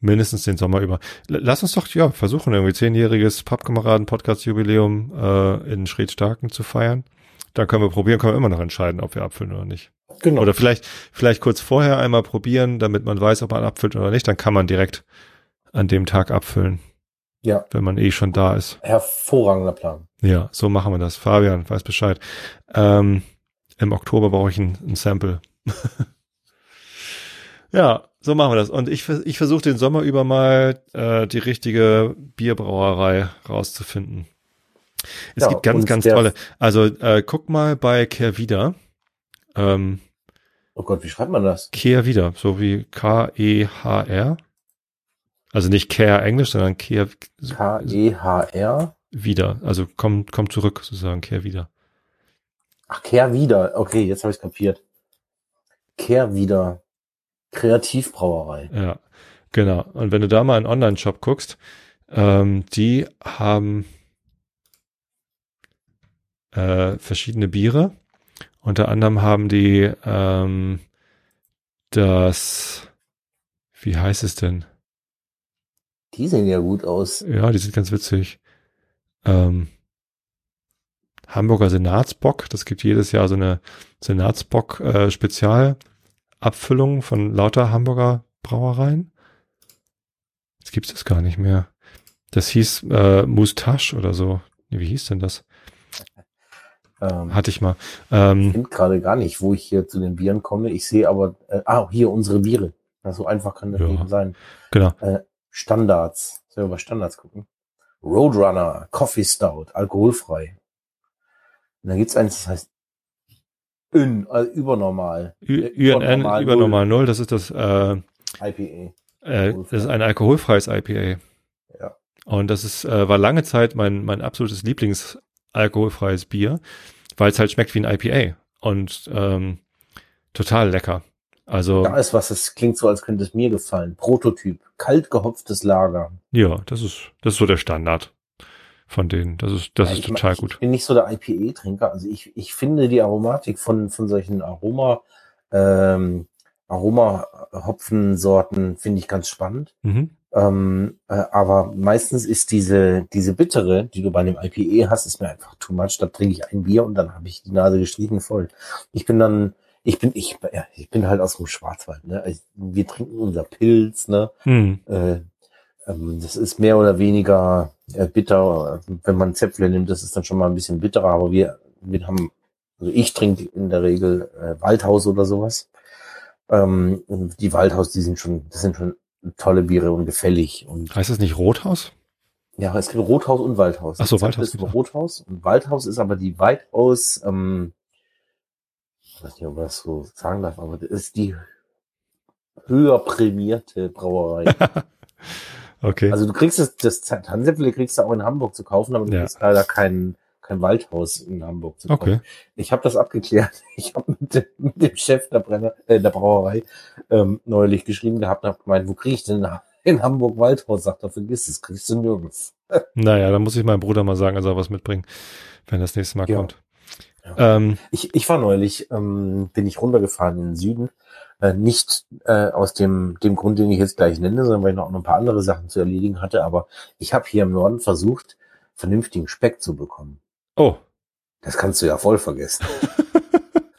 mindestens den Sommer über. L lass uns doch, ja, versuchen, irgendwie zehnjähriges Pappkameraden-Podcast-Jubiläum äh, in Schredstarken zu feiern. Dann können wir probieren, können wir immer noch entscheiden, ob wir abfüllen oder nicht.
Genau.
Oder vielleicht, vielleicht kurz vorher einmal probieren, damit man weiß, ob man abfüllt oder nicht. Dann kann man direkt an dem Tag abfüllen,
ja,
wenn man eh schon da ist.
hervorragender Plan.
Ja, so machen wir das. Fabian weiß Bescheid. Ähm, Im Oktober brauche ich ein, ein Sample. ja, so machen wir das. Und ich, ich versuche den Sommer über mal äh, die richtige Bierbrauerei rauszufinden. Es
Ja,
gibt ganz, ganz tolle. Also äh, guck mal bei Kehrwieder. Ähm,
Oh Gott, wie schreibt man das?
Kehrwieder, so wie K-E-H-R. Also nicht Kehr Englisch, sondern Kehr
K-E-H-R.
wieder. Also komm, komm zurück, sozusagen, Kehr wieder.
Ach, Kehr wieder. Okay, jetzt habe ich kapiert. Kehr wieder. Kreativbrauerei.
Ja, genau. Und wenn du da mal einen Online-Shop guckst, ähm, die haben äh, verschiedene Biere. Unter anderem haben die ähm, das, wie heißt es denn?
Die sehen ja gut aus.
Ja, die sind ganz witzig. Ähm, Hamburger Senatsbock, das gibt jedes Jahr so eine Senatsbock äh, von lauter Hamburger Brauereien. Jetzt gibt's das gar nicht mehr. Das hieß äh, Moustache oder so. Wie hieß denn das? Ähm, Hatte ich mal.
Ähm, ich finde gerade gar nicht, wo ich hier zu den Bieren komme. Ich sehe aber, äh, ah, hier unsere Biere. So einfach kann das ja, eben sein.
Genau.
Äh, Standards. Sollen wir über Standards gucken? Roadrunner, Coffee Stout, alkoholfrei. Und dann gibt's eins, das heißt Ün, also übernormal.
Ü UNN, übernormal, übernormal Null. das ist das äh,
IPA.
Äh, das ist ein alkoholfreies IPA.
Ja.
Und das ist, äh, war lange Zeit mein, mein absolutes Lieblingsalkoholfreies Bier, weil es halt schmeckt wie ein IPA. Und ähm, total lecker. Also.
Da ist was, es klingt so, als könnte es mir gefallen. Prototyp. Kalt gehopftes Lager.
Ja, das ist, das ist so der Standard von denen. Das ist, das ja, ist total gut.
Ich bin nicht so der IPA-Trinker. Also ich, ich finde die Aromatik von, von solchen Aroma, ähm, Aroma-Hopfensorten finde ich ganz spannend. Mhm. Ähm, äh, aber meistens ist diese, diese bittere, die du bei einem IPA hast, ist mir einfach too much. Da trinke ich ein Bier und dann habe ich die Nase gestrichen voll. Ich bin dann, ich bin, ich, ja, ich bin halt aus dem Schwarzwald, ne? Wir trinken unser Pilz, ne? Mhm. Äh, ähm, das ist mehr oder weniger äh, bitter. Wenn man Zäpfle nimmt, das ist dann schon mal ein bisschen bitterer, aber wir, wir haben, also ich trinke in der Regel äh, Waldhaus oder sowas. Ähm, die Waldhaus, die sind schon, das sind schon tolle Biere und gefällig. Und
heißt das nicht Rothaus?
Ja, es gibt Rothaus und Waldhaus.
Ach so, Waldhaus.
Ist Rothaus und Waldhaus ist aber die weitaus, ähm, ich weiß nicht, ob man das so sagen darf, aber das ist die höher prämierte Brauerei.
Okay.
Also du kriegst das, das Tannensäpfle kriegst du auch in Hamburg zu kaufen, aber du ja. kriegst leider kein, kein Waldhaus in Hamburg zu kaufen. Okay. Ich habe das abgeklärt. Ich habe mit, dem, mit dem Chef der, Brenner, äh, der Brauerei ähm, neulich geschrieben gehabt und habe gemeint, wo krieg ich denn in Hamburg Waldhaus? Sagt er, vergiss es, kriegst du nirgends.
naja, dann muss ich meinem Bruder mal sagen, er soll was mitbringen, wenn das nächste Mal ja. kommt.
Ja. Ähm, ich, ich war neulich, ähm, bin ich runtergefahren in den Süden äh, nicht äh, aus dem, dem Grund, den ich jetzt gleich nenne, sondern weil ich noch ein paar andere Sachen zu erledigen hatte. Aber ich habe hier im Norden versucht, vernünftigen Speck zu bekommen.
Oh.
Das kannst du ja voll vergessen.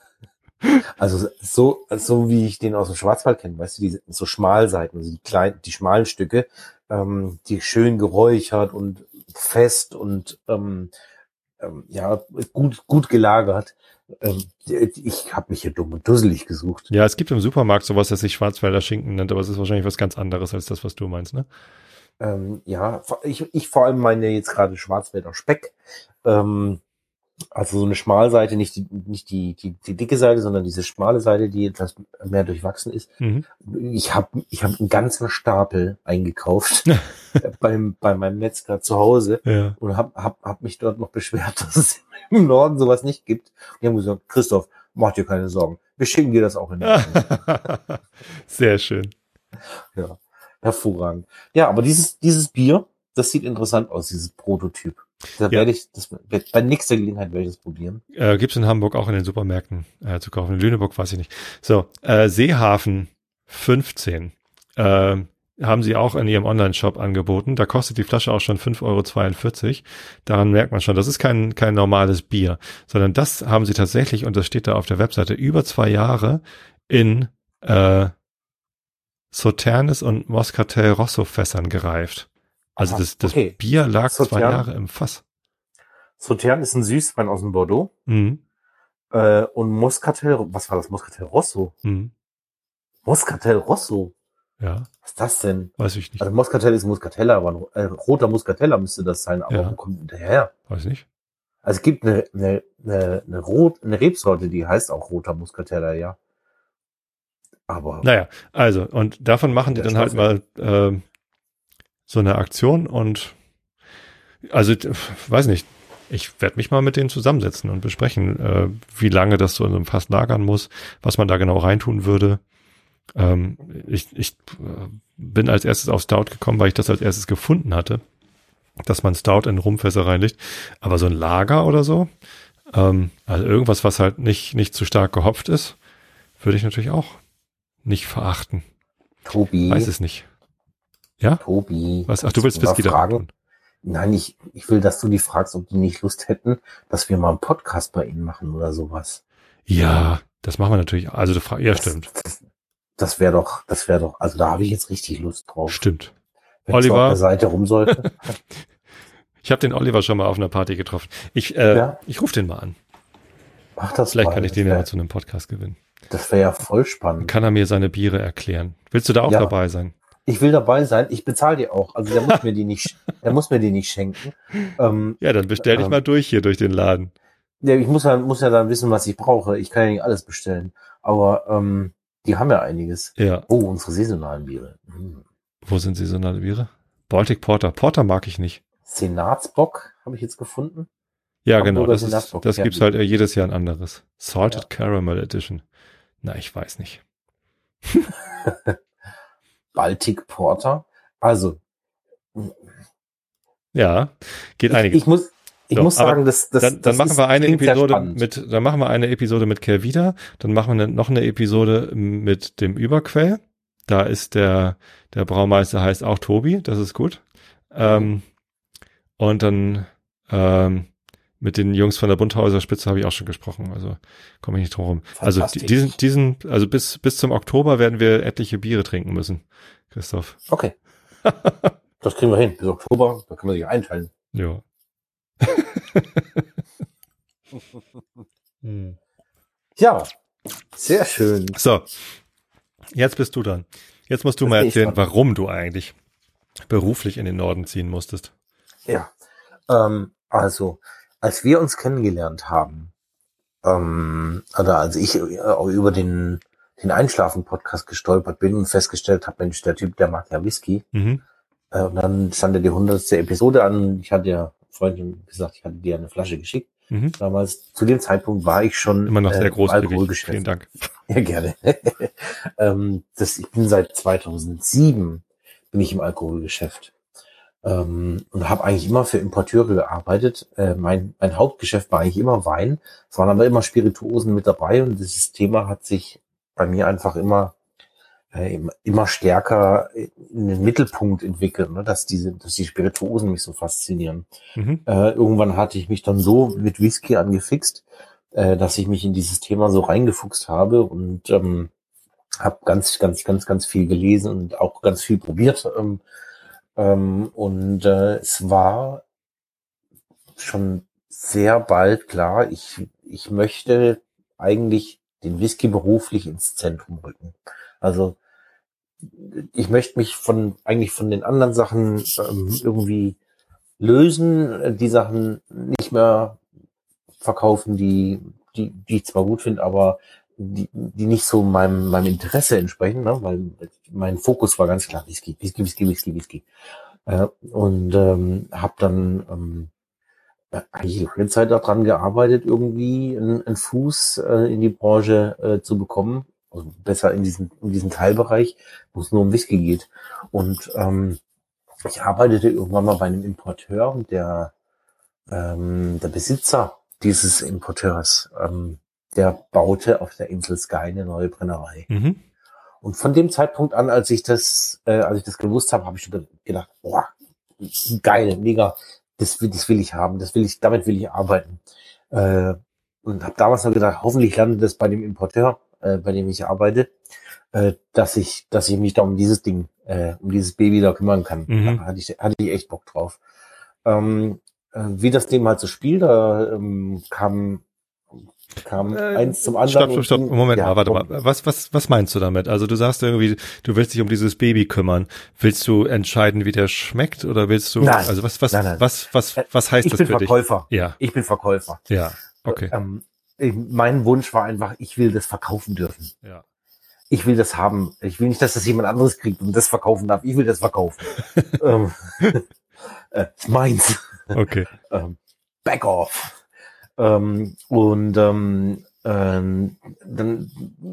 also so, so wie ich den aus dem Schwarzwald kenne, weißt du, die so Schmalseiten, also die kleinen, die schmalen Stücke, ähm, die schön geräuchert und fest und ähm, ähm, ja gut gut gelagert. Ähm, ich habe mich hier dumm und dusselig gesucht.
Ja, es gibt im Supermarkt sowas, das sich Schwarzwälder Schinken nennt, aber es ist wahrscheinlich was ganz anderes als das, was du meinst, ne?
Ähm, ja, ich, ich vor allem meine jetzt gerade Schwarzwälder Speck. Ähm, also so eine Schmalseite, nicht die, nicht die, die, die dicke Seite, sondern diese schmale Seite, die etwas mehr durchwachsen ist. Mhm. Ich habe ich hab einen ganzen Stapel eingekauft beim, bei meinem Metzger zu Hause
ja.
und habe hab, hab mich dort noch beschwert, dass es im Norden sowas nicht gibt. Und die haben gesagt, Christoph, mach dir keine Sorgen. Wir schicken dir das auch in den
Sehr schön.
Ja, hervorragend. Ja, aber dieses, dieses Bier, das sieht interessant aus, dieses Prototyp. Da ja. werde ich, das, bei nächster Gelegenheit werde ich das probieren.
Äh, Gibt in Hamburg auch in den Supermärkten äh, zu kaufen. In Lüneburg weiß ich nicht. So, äh, Seehafen 15 äh, haben sie auch in ihrem Online-Shop angeboten. Da kostet die Flasche auch schon 5,42 Euro. Daran merkt man schon, das ist kein, kein normales Bier, sondern das haben sie tatsächlich, und das steht da auf der Webseite, über zwei Jahre in äh, Sauternes und Moscatel Rosso Fässern gereift. Also das, das okay. Bier lag Sautern, zwei Jahre im Fass.
Sautern ist ein Süßwein aus dem Bordeaux. Mhm. Äh, und Moscatel, was war das? Moscatel Rosso? Mhm. Moscatel Rosso?
Ja.
Was ist das denn?
Weiß ich nicht.
Also Moscatel ist Muscatella, aber ein äh, roter Muscatella müsste das sein, aber
ja.
wo kommt hinterher?
Weiß nicht.
Also es gibt eine, eine, eine, eine, Rot, eine Rebsorte, die heißt auch roter Muscatella, ja. Aber.
Naja, also, und davon machen die dann halt mal äh, so eine Aktion und also weiß nicht, ich werde mich mal mit denen zusammensetzen und besprechen, äh, wie lange das so in einem Fass lagern muss, was man da genau reintun würde. Ähm, ich ich äh, bin als erstes auf Stout gekommen, weil ich das als erstes gefunden hatte, dass man Stout in Rumfässer reinlegt. Aber so ein Lager oder so, ähm, also irgendwas, was halt nicht, nicht zu stark gehopft ist, würde ich natürlich auch nicht verachten.
Tobi.
Weiß es nicht. Ja?
Tobi.
Was? Ach, du willst Whisky da
fragen?
tun.
Nein, ich, ich will, dass du die fragst, ob die nicht Lust hätten, dass wir mal einen Podcast bei ihnen machen oder sowas.
Ja, das machen wir natürlich. Also, ja,
Das-
stimmt.
Das, das wäre doch, das wäre doch, also da habe ich jetzt richtig Lust drauf.
Stimmt.
Wenn
Oliver?
auf der Seite rum sollte.
Ich habe den Oliver schon mal auf einer Party getroffen. Ich, äh,
Ja.
ich rufe den mal an.
Mach das
Vielleicht
mal.
kann ich den ja mal zu einem Podcast gewinnen.
Das wäre ja voll
Dann
spannend.
kann er mir seine Biere erklären. Willst du da auch
Ja.
dabei sein?
Ich will dabei sein. Ich bezahle dir auch. Also der muss mir die nicht, der muss mir die nicht schenken. Ähm,
Ja, dann bestell dich
Ähm.
mal durch hier durch den Laden.
ja, ich muss ja, muss ja dann wissen, was ich brauche. Ich kann ja nicht alles bestellen. Aber ähm, die haben ja einiges.
Ja.
Oh, unsere saisonalen Biere. Hm.
Wo sind saisonale Biere? Baltic Porter. Porter mag ich nicht.
Senatsbock habe ich jetzt gefunden.
Ja,
Hamburger
genau. Das, ist, das
ja.
gibt's halt äh, jedes Jahr ein anderes. Salted
Ja.
Caramel Edition. Na, ich weiß nicht.
Baltic Porter. Also,
Ja, geht
ich,
einiges.
ich muss, ich
So,
muss sagen, dass das,
dann, dann
das
machen wir eine Episode mit, dann machen wir eine Episode mit Kervida, dann machen wir noch eine Episode mit dem Überquell. Da ist der, der Braumeister heißt auch Tobi, das ist gut. Ähm, und dann ähm, mit den Jungs von der Bunthäuser Spitze habe ich auch schon gesprochen, also komme ich nicht drum rum. Also diesen, diesen, also bis, bis zum Oktober werden wir etliche Biere trinken müssen, Christoph.
Okay. Das kriegen wir hin. Bis Oktober, da können wir sich einteilen.
Ja. Hm.
Ja, sehr schön.
So, jetzt bist du dran. Jetzt musst du
Jetzt
mal erzählen, warum du eigentlich beruflich in den Norden ziehen musstest.
Ja. Ähm, also, als wir uns kennengelernt haben, ähm, oder als ich äh, über den, den Einschlafen-Podcast gestolpert bin und festgestellt habe, Mensch, der Typ, der mag ja Whisky.
Mhm.
Äh, und dann stand ja die hundertste Episode an. Ich hatte ja Freundin gesagt, ich hatte dir eine Flasche geschickt.
Mhm.
Damals, zu dem Zeitpunkt war ich schon
Immer noch
äh,
sehr
im
großzügig.
Alkoholgeschäft.
Vielen Dank.
Ja, gerne. ähm, das, ich bin seit 2007 bin ich im Alkoholgeschäft ähm, und habe eigentlich immer für Importeure gearbeitet. Äh, mein, mein Hauptgeschäft war eigentlich immer Wein. Es waren aber immer Spirituosen mit dabei und dieses Thema hat sich bei mir einfach immer äh, im- immer stärker in den Mittelpunkt entwickelt, ne? dass diese, dass die Spirituosen mich so faszinieren.
Mhm.
Äh, irgendwann hatte ich mich dann so mit Whisky angefixt, äh, dass ich mich in dieses Thema so reingefuchst habe und ähm, habe ganz, ganz, ganz, ganz viel gelesen und auch ganz viel probiert. Ähm, ähm, und äh, es war schon sehr bald klar, ich, ich möchte eigentlich den Whisky beruflich ins Zentrum rücken. Also ich möchte mich von eigentlich von den anderen Sachen ähm, irgendwie lösen, die Sachen nicht mehr verkaufen, die, die, die ich zwar gut finde, aber die, die nicht so meinem, meinem Interesse entsprechen, ne? weil mein Fokus war ganz klar Whisky, Whisky, Whisky, Whisky, Whisky. Äh, und ähm, habe dann ähm, äh, eigentlich lange Zeit daran gearbeitet, irgendwie einen, einen Fuß äh, in die Branche äh, zu bekommen. Also besser in diesem, in diesem Teilbereich, wo es nur um Whisky geht. Und ähm, ich arbeitete irgendwann mal bei einem Importeur und der, ähm, der Besitzer dieses Importeurs, ähm, der baute auf der Insel Sky eine neue Brennerei.
Mhm.
Und von dem Zeitpunkt an, als ich das, äh, als ich das gewusst habe, habe ich schon gedacht, boah, geil, mega, das will, das will ich haben, das will ich, damit will ich arbeiten. Äh, und habe damals noch gedacht, hoffentlich landet das bei dem Importeur, äh, bei dem ich arbeite, äh, dass ich, dass ich mich da um dieses Ding, äh, um dieses Baby da kümmern kann.
Mhm.
Da hatte ich, hatte ich echt Bock drauf. Ähm, äh, wie das Ding halt so spielt, da ähm, kam, kam
Äh,
eins zum anderen.
Stopp, stopp, stopp. Moment
ja,
mal, warte mal. Was, was, was meinst du damit? Also du sagst irgendwie, du willst dich um dieses Baby kümmern. Willst du entscheiden, wie der schmeckt oder willst du,
Nein.
also was, was,
Nein, nein.
was, was, was heißt
ich
das
bin
für dich?
Verkäufer.
Ja,
Ich bin Verkäufer.
ja, okay.
Ähm, ich- mein Wunsch war einfach, ich will das verkaufen dürfen.
Ja.
Ich will das haben. Ich will nicht, dass das jemand anderes kriegt und das verkaufen darf. Ich will das verkaufen. ähm, äh, ist meins.
Okay.
ähm, back off. Ähm, und ähm, ähm, dann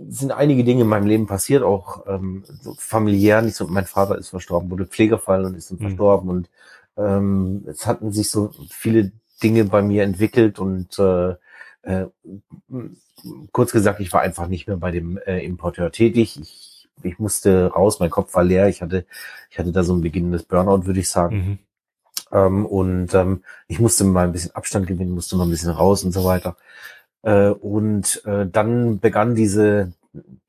sind einige Dinge in meinem Leben passiert, auch ähm, so familiär. Nicht so, mein Vater ist verstorben, wurde Pflegefall und ist dann
Mhm.
verstorben. Und ähm, es hatten sich so viele Dinge bei mir entwickelt und äh, äh, kurz gesagt, ich war einfach nicht mehr bei dem äh, Importeur tätig. Ich ich musste raus, mein Kopf war leer, ich hatte, ich hatte da so ein beginnendes Burnout, würde ich sagen. Mhm. Ähm, und ähm, ich musste mal ein bisschen Abstand gewinnen, musste mal ein bisschen raus und so weiter. Äh, und äh, dann begann diese,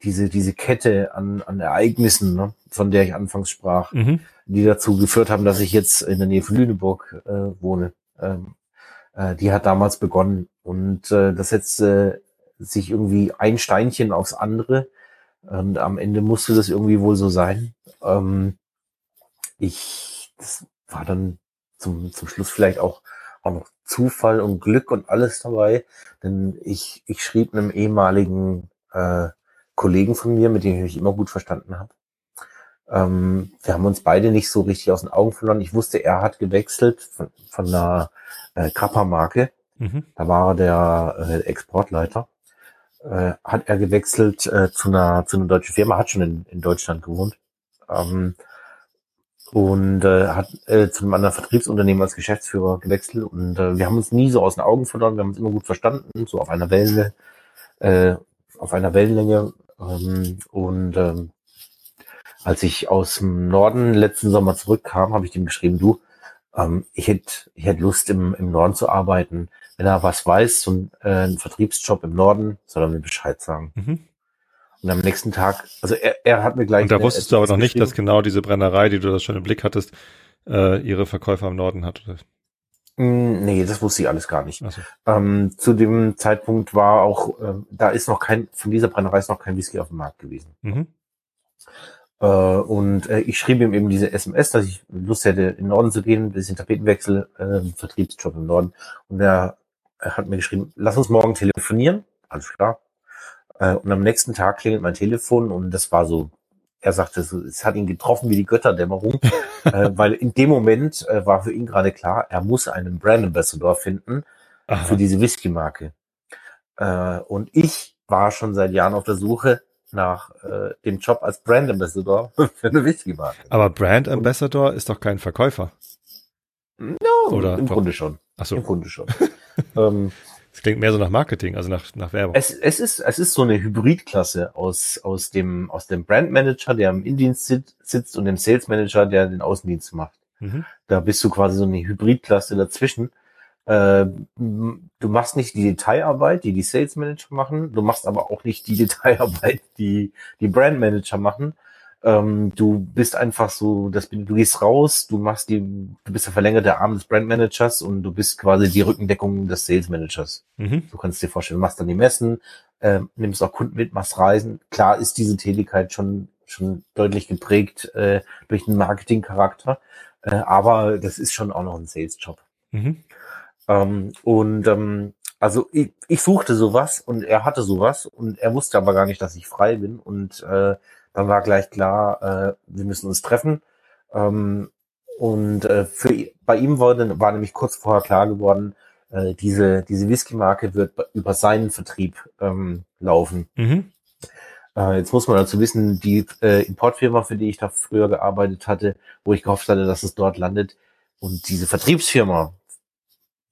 diese, diese Kette an, an Ereignissen, ne, von der ich anfangs sprach, mhm. die dazu geführt haben, dass ich jetzt in der Nähe von Lüneburg äh, wohne. Ähm, äh, die hat damals begonnen. Und äh, das setzte sich irgendwie ein Steinchen aufs andere. Und am Ende musste das irgendwie wohl so sein. Ähm, ich, das war dann zum, zum Schluss vielleicht auch, auch noch Zufall und Glück und alles dabei. Denn ich, ich schrieb einem ehemaligen äh, Kollegen von mir, mit dem ich mich immer gut verstanden habe. Ähm, wir haben uns beide nicht so richtig aus den Augen verloren. Ich wusste, er hat gewechselt von, von einer äh, Kappa-Marke. Mhm. Da war er der äh, Exportleiter. Äh, hat er gewechselt äh, zu einer zu einer deutschen Firma, hat schon in, in Deutschland gewohnt. Ähm, und äh, hat äh, zu einem anderen Vertriebsunternehmen als Geschäftsführer gewechselt und äh, wir haben uns nie so aus den Augen verloren, wir haben uns immer gut verstanden, so auf einer Wellenlänge, äh, auf einer Wellenlänge ähm, und ähm, als ich aus dem Norden letzten Sommer zurückkam, habe ich dem geschrieben, du, ähm, ich hätte ich hätt Lust im, im Norden zu arbeiten. Wenn er was weiß, so ein, äh, ein Vertriebsjob im Norden, soll er mir Bescheid sagen. Mhm. Und am nächsten Tag, also er, er hat mir gleich.
Und da wusstest du aber noch nicht, dass genau diese Brennerei, die du das schon im Blick hattest, äh, ihre Verkäufer im Norden hat. Oder?
Mm, nee, das wusste ich alles gar nicht. So. Ähm, zu dem Zeitpunkt war auch, äh, da ist noch kein, von dieser Brennerei ist noch kein Whisky auf dem Markt gewesen. Mhm. Äh, und äh, ich schrieb ihm eben diese SMS, dass ich Lust hätte, in den Norden zu gehen, ein bisschen Tapetenwechsel, äh, Vertriebsjob im Norden. Und er, er hat mir geschrieben, lass uns morgen telefonieren. Alles klar. Äh, und am nächsten Tag klingelt mein Telefon und das war so, er sagte, so, es hat ihn getroffen wie die Götterdämmerung, äh, weil in dem Moment äh, war für ihn gerade klar, er muss einen Brand Ambassador finden Aha. für diese Whisky-Marke. Äh, und ich war schon seit Jahren auf der Suche nach äh, dem Job als Brand Ambassador für eine Whisky-Marke.
Aber Brand Ambassador ist doch kein Verkäufer.
No, Oder im? Grunde schon.
Ach so.
Im Grunde schon. ähm,
das klingt mehr so nach Marketing, also nach, nach Werbung.
Es, es, ist, es ist so eine Hybridklasse aus, aus, dem, aus dem Brand Manager, der im Indienst sit, sitzt und dem Sales Manager, der den Außendienst macht. Mhm. Da bist du quasi so eine Hybridklasse dazwischen. Äh, du machst nicht die Detailarbeit, die die Sales Manager machen. Du machst aber auch nicht die Detailarbeit, die die Brand Manager machen. Ähm, du bist einfach so, das, du gehst raus, du machst die, du bist der verlängerte Arm des Brand Managers und du bist quasi die Rückendeckung des Sales Managers. Mhm. Du kannst dir vorstellen, du machst dann die Messen, äh, nimmst auch Kunden mit, machst Reisen. Klar ist diese Tätigkeit schon schon deutlich geprägt äh, durch den Marketingcharakter, äh, aber das ist schon auch noch ein Sales-Job. Mhm. Ähm, und ähm, also ich, ich suchte sowas und er hatte sowas und er wusste aber gar nicht, dass ich frei bin und äh, dann war gleich klar, äh, wir müssen uns treffen. Ähm, und äh, für, bei ihm war, dann, war nämlich kurz vorher klar geworden, äh, diese, diese Whisky-Marke wird über seinen Vertrieb ähm, laufen. Mhm. Äh, jetzt muss man dazu wissen, die äh, Importfirma, für die ich da früher gearbeitet hatte, wo ich gehofft hatte, dass es dort landet, und diese Vertriebsfirma,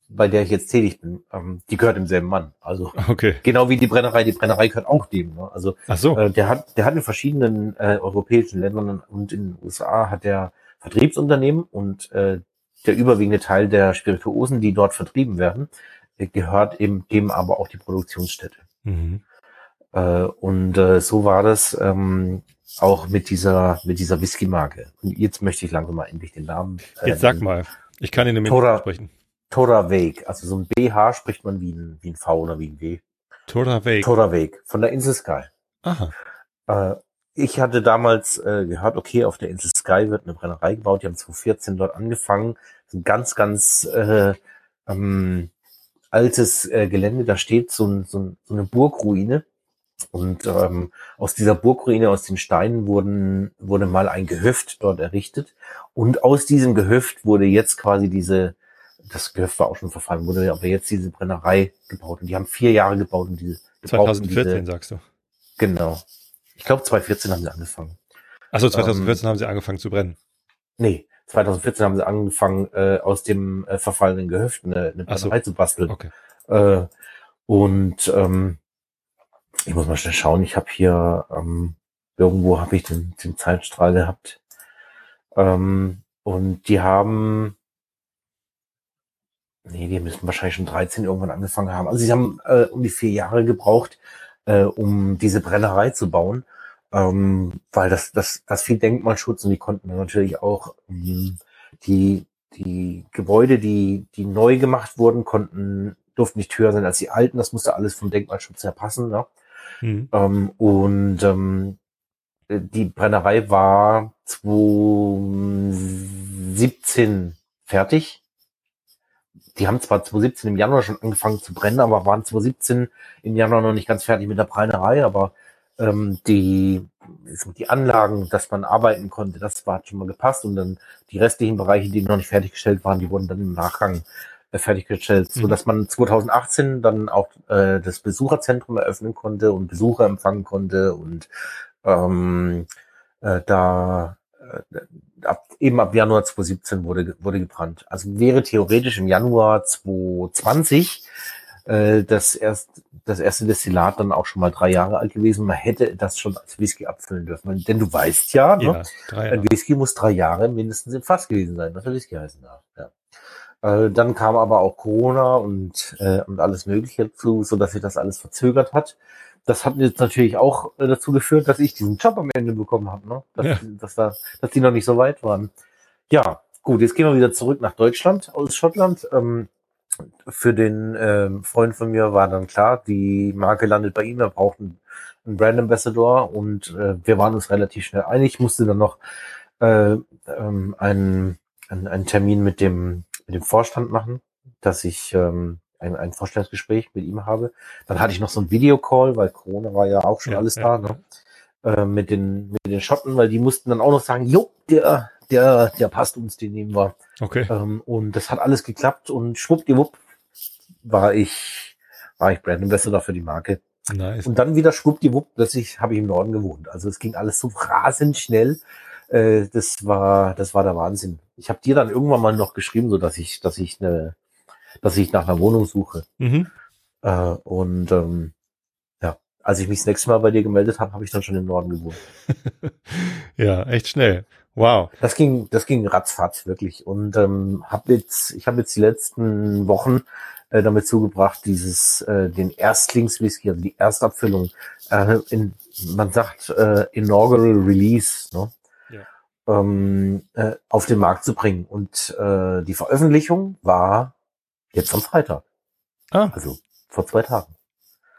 bei der ich jetzt tätig bin, ähm, die gehört demselben Mann. Also okay. genau wie die Brennerei, die Brennerei gehört auch dem. Ne? Also
Ach so.
äh, der hat, der hat in verschiedenen äh, europäischen Ländern und in den USA hat der Vertriebsunternehmen und äh, der überwiegende Teil der Spirituosen, die dort vertrieben werden, äh, gehört eben dem aber auch die Produktionsstätte. Mhm. Äh, und äh, so war das ähm, auch mit dieser mit dieser Whisky-Marke. Und jetzt möchte ich langsam mal endlich den Namen.
Äh, jetzt sag mal. Ich kann ihn nämlich sprechen.
Toraveg. Also so ein BH spricht man wie ein, wie ein V oder wie ein W.
Toraveg.
Toraveg von der Insel Sky.
Aha.
Äh, ich hatte damals äh, gehört, okay, auf der Insel Sky wird eine Brennerei gebaut. Die haben 2014 dort angefangen. ein ganz, ganz äh, ähm, altes äh, Gelände. Da steht so, ein, so, ein, so eine Burgruine. Und ähm, aus dieser Burgruine, aus den Steinen wurden, wurde mal ein Gehöft dort errichtet. Und aus diesem Gehöft wurde jetzt quasi diese das Gehöft war auch schon verfallen, wurde aber jetzt diese Brennerei gebaut und die haben vier Jahre gebaut und diese
2014 diese, sagst du.
Genau. Ich glaube 2014 haben sie angefangen.
Achso, 2014 ähm, haben sie angefangen zu brennen.
Nee, 2014 haben sie angefangen, äh, aus dem äh, verfallenen Gehöft eine, eine Brennerei so. zu basteln.
Okay.
Äh, und ähm, ich muss mal schnell schauen, ich habe hier ähm, Irgendwo habe ich den, den Zeitstrahl gehabt. Ähm, und die haben, nee, die müssen wahrscheinlich schon 13 irgendwann angefangen haben. Also sie haben äh, um die vier Jahre gebraucht, äh, um diese Brennerei zu bauen. Ähm, weil das, das, das viel Denkmalschutz und die konnten natürlich auch ähm, die, die Gebäude, die, die neu gemacht wurden, konnten, durften nicht höher sein als die alten. Das musste alles vom Denkmalschutz her passen. Ne? Mhm. Ähm, und ähm, die Brennerei war 2017 fertig. Die haben zwar 2017 im Januar schon angefangen zu brennen, aber waren 2017 im Januar noch nicht ganz fertig mit der Brennerei, aber ähm, die, die Anlagen, dass man arbeiten konnte, das war schon mal gepasst. Und dann die restlichen Bereiche, die noch nicht fertiggestellt waren, die wurden dann im Nachgang äh, fertiggestellt, mhm. so dass man 2018 dann auch äh, das Besucherzentrum eröffnen konnte und Besucher empfangen konnte. Und ähm, äh, da äh, ab, eben ab Januar 2017 wurde, wurde gebrannt. Also wäre theoretisch im Januar 2020 äh, das, erst, das erste Destillat dann auch schon mal drei Jahre alt gewesen. Man hätte das schon als Whisky abfüllen dürfen. Denn du weißt ja, ne, ja ne, ein Whisky muss drei Jahre mindestens im Fass gewesen sein, was er Whisky heißen darf. Ja. Äh, dann kam aber auch Corona und, äh, und alles Mögliche zu, so dass sich das alles verzögert hat das hat jetzt natürlich auch äh, dazu geführt, dass ich diesen Job am Ende bekommen habe, ne? Dass, ja. dass, da, dass die noch nicht so weit waren. Ja, gut, jetzt gehen wir wieder zurück nach Deutschland aus Schottland. Ähm, für den ähm, Freund von mir war dann klar, die Marke landet bei ihm, er braucht einen, einen Brand Ambassador und äh, wir waren uns relativ schnell einig. Ich musste dann noch äh, ähm, einen, einen, einen Termin mit dem, mit dem Vorstand machen, dass ich ähm, ein, ein Vorstellungsgespräch mit ihm habe. Dann hatte ich noch so ein Videocall, weil Corona war ja auch schon ja, alles ja, da, ne? Äh, mit den mit den Schotten, weil die mussten dann auch noch sagen, jo, der der der passt uns, den nehmen wir.
Okay.
Ähm, und das hat alles geklappt und schwuppdiwupp war ich war ich Brand Ambassador für die Marke. Nice. Und dann wieder schwuppdiwupp, plötzlich habe ich im Norden gewohnt. Also es ging alles so rasend schnell. Äh, das war das war der Wahnsinn. Ich habe dir dann irgendwann mal noch geschrieben, so dass ich dass ich eine dass ich nach einer Wohnung suche. Mhm. Äh, und ähm, ja, als ich mich das nächste Mal bei dir gemeldet habe, habe ich dann schon im Norden gewohnt.
ja, echt schnell. Wow.
Das ging, das ging ratzfatz wirklich. Und ähm, habe jetzt, ich habe jetzt die letzten Wochen äh, damit zugebracht, dieses äh, den Erstlingswhisky, also die Erstabfüllung, äh, in, man sagt äh, inaugural Release, ne? Ja. Ähm, äh, auf den Markt zu bringen. Und äh, die Veröffentlichung war Jetzt am Freitag. Ah. Also vor zwei Tagen.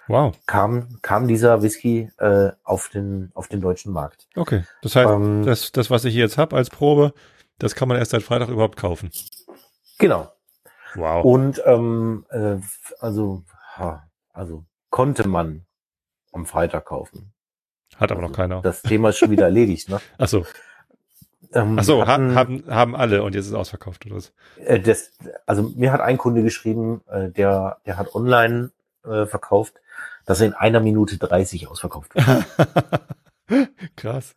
Wow.
Kam, kam dieser Whisky äh, auf, den, auf den deutschen Markt.
Okay. Das heißt, ähm, das, das, was ich hier jetzt habe als Probe, das kann man erst seit Freitag überhaupt kaufen.
Genau.
Wow.
Und ähm, äh, also, also konnte man am Freitag kaufen.
Hat aber
also,
noch keiner.
Das Thema ist schon wieder erledigt, ne?
Ach so. Ähm, Ach so, hatten, haben, haben alle und jetzt ist es ausverkauft oder was?
Äh, das, also mir hat ein Kunde geschrieben, äh, der, der hat online äh, verkauft, dass er in einer Minute 30 ausverkauft wird.
Krass.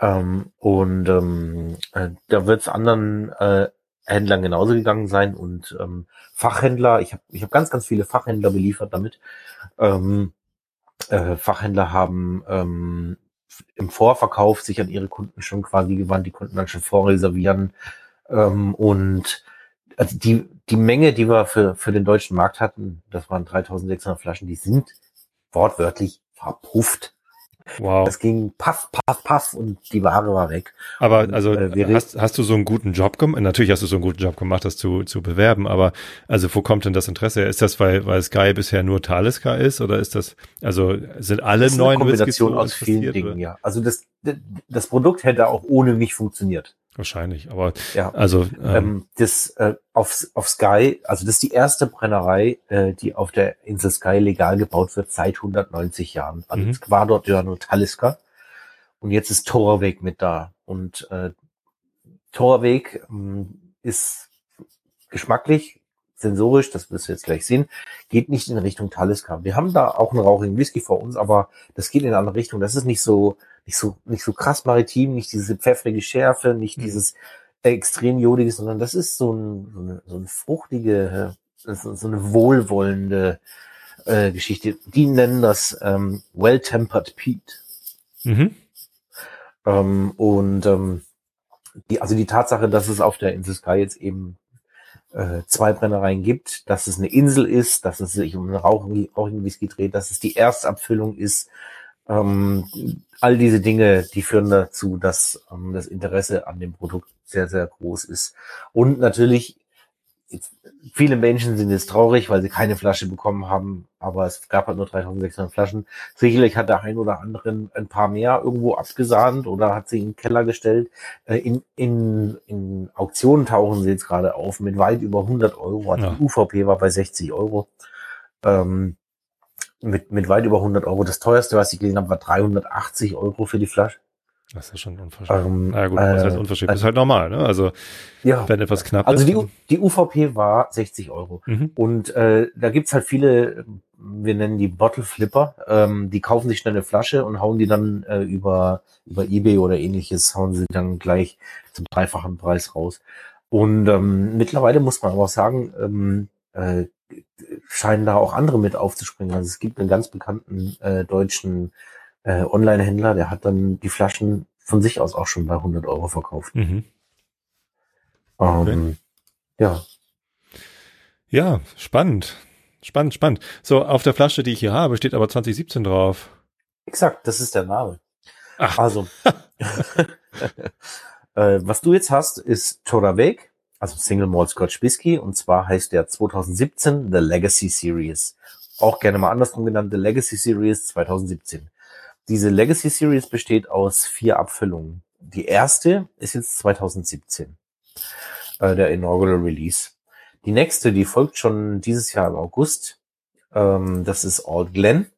Ähm, und ähm, äh, da wird es anderen äh, Händlern genauso gegangen sein und ähm, Fachhändler, ich habe ich hab ganz, ganz viele Fachhändler beliefert damit. Ähm, äh, Fachhändler haben ähm, im Vorverkauf sich an ihre Kunden schon quasi gewandt, die konnten dann schon vorreservieren. Ähm, und also die, die Menge, die wir für, für den deutschen Markt hatten, das waren 3600 Flaschen, die sind wortwörtlich verpufft. Wow. Das ging paff, paff, paff und die Ware war weg.
Aber
und,
also äh, hast, hast du so einen guten Job gemacht? Natürlich hast du so einen guten Job gemacht, das zu, zu bewerben, aber also wo kommt denn das Interesse? Ist das, weil, weil Sky bisher nur Taliska ist oder ist das, also sind alle das ist neuen
eine Kombination aus vielen Dingen, oder? ja. Also das, das Produkt hätte auch ohne mich funktioniert.
Wahrscheinlich, aber ja. also
ähm, ähm, das äh, auf, auf Sky, also das ist die erste Brennerei, äh, die auf der Insel Sky legal gebaut wird seit 190 Jahren. Also mhm. es war dort ja nur Talisker und jetzt ist Torweg mit da und äh, Torweg ähm, ist geschmacklich, sensorisch, das wirst du jetzt gleich sehen, geht nicht in Richtung Talisker. Wir haben da auch einen rauchigen Whisky vor uns, aber das geht in eine andere Richtung. Das ist nicht so nicht so, nicht so krass maritim, nicht diese pfeffrige Schärfe, nicht mhm. dieses extrem jodige, sondern das ist so, ein, so, eine, so eine fruchtige, so eine wohlwollende äh, Geschichte. Die nennen das ähm, Well-Tempered Pete. Mhm. Ähm, und ähm, die, also die Tatsache, dass es auf der Insel Sky jetzt eben äh, zwei Brennereien gibt, dass es eine Insel ist, dass es sich um einen Rauchigen, Whisky dreht, dass es die Erstabfüllung ist, ähm, all diese Dinge, die führen dazu, dass ähm, das Interesse an dem Produkt sehr, sehr groß ist. Und natürlich viele Menschen sind jetzt traurig, weil sie keine Flasche bekommen haben, aber es gab halt nur 3600 Flaschen. Sicherlich hat der ein oder andere ein paar mehr irgendwo abgesahnt oder hat sie in den Keller gestellt. Äh, in, in, in Auktionen tauchen sie jetzt gerade auf mit weit über 100 Euro. Also ja. Die UVP war bei 60 Euro. Ähm, mit, mit weit über 100 Euro. Das teuerste, was ich gelesen habe, war 380 Euro für die Flasche.
Das ist schon unverschämt. Ähm, Na gut, was äh, heißt unverschämt? Äh, das ist halt normal, ne? Also ja, wenn etwas knapp
also
ist.
Also die, die UVP war 60 Euro. Mhm. Und äh, da gibt's halt viele, wir nennen die Bottle Flipper, ähm, die kaufen sich schnell eine Flasche und hauen die dann äh, über, über Ebay oder ähnliches, hauen sie dann gleich zum dreifachen Preis raus. Und ähm, mittlerweile muss man aber auch sagen, ähm, äh, scheinen da auch andere mit aufzuspringen. Also es gibt einen ganz bekannten äh, deutschen äh, Online-Händler, der hat dann die Flaschen von sich aus auch schon bei 100 Euro verkauft. Mhm.
Ähm, ja. Ja, spannend. Spannend, spannend. So, auf der Flasche, die ich hier habe, steht aber 2017 drauf.
Exakt, das ist der Name. Ach. Also, äh, was du jetzt hast, ist Toravek, also Single Malt Scotch Whisky, und zwar heißt der 2017 The Legacy Series. Auch gerne mal andersrum genannt, The Legacy Series 2017. Diese Legacy Series besteht aus vier Abfüllungen. Die erste ist jetzt 2017, äh, der Inaugural Release. Die nächste, die folgt schon dieses Jahr im August. Ähm, das ist Old Glen.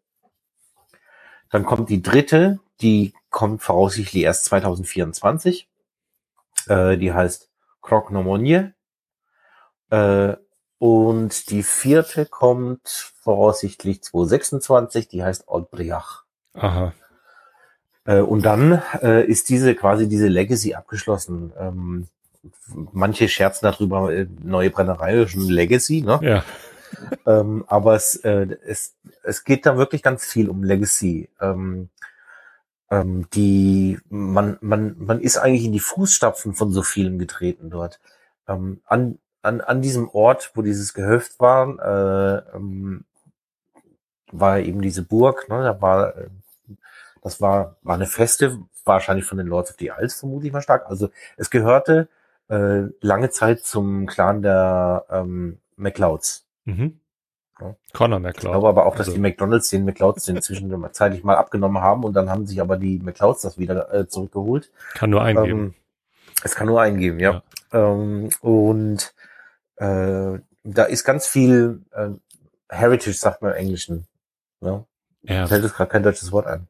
Dann kommt die dritte, die kommt voraussichtlich erst 2024. Äh, die heißt Croc Nomonje. Äh, und die vierte kommt voraussichtlich 2026, die heißt Old Briach. Aha. Äh, und dann äh, ist diese quasi diese Legacy abgeschlossen. Ähm, manche scherzen darüber, äh, neue Brennerei, schon Legacy, ne? Ja. ähm, aber es, äh, es, es geht da wirklich ganz viel um Legacy. Ähm, ähm, die man, man, man ist eigentlich in die Fußstapfen von so vielen getreten dort. Ähm, an, an, an diesem Ort, wo dieses Gehöft war, äh, ähm, war eben diese Burg, ne? da war äh, das war, war eine Feste, wahrscheinlich von den Lords of the Isles vermute ich mal stark. Also es gehörte äh, lange Zeit zum Clan der ähm, McLeods. Mhm.
Ja. Connor McLeod. Ich
glaube aber auch, dass also. die McDonalds den McLeods den inzwischen zeitlich mal abgenommen haben und dann haben sich aber die McLeods das wieder äh, zurückgeholt.
Kann nur eingeben. Ähm,
es kann nur eingeben, ja. ja. Ähm, und äh, da ist ganz viel äh, Heritage, sagt man im Englischen. Ja. Ja. Fällt es gerade kein deutsches Wort ein.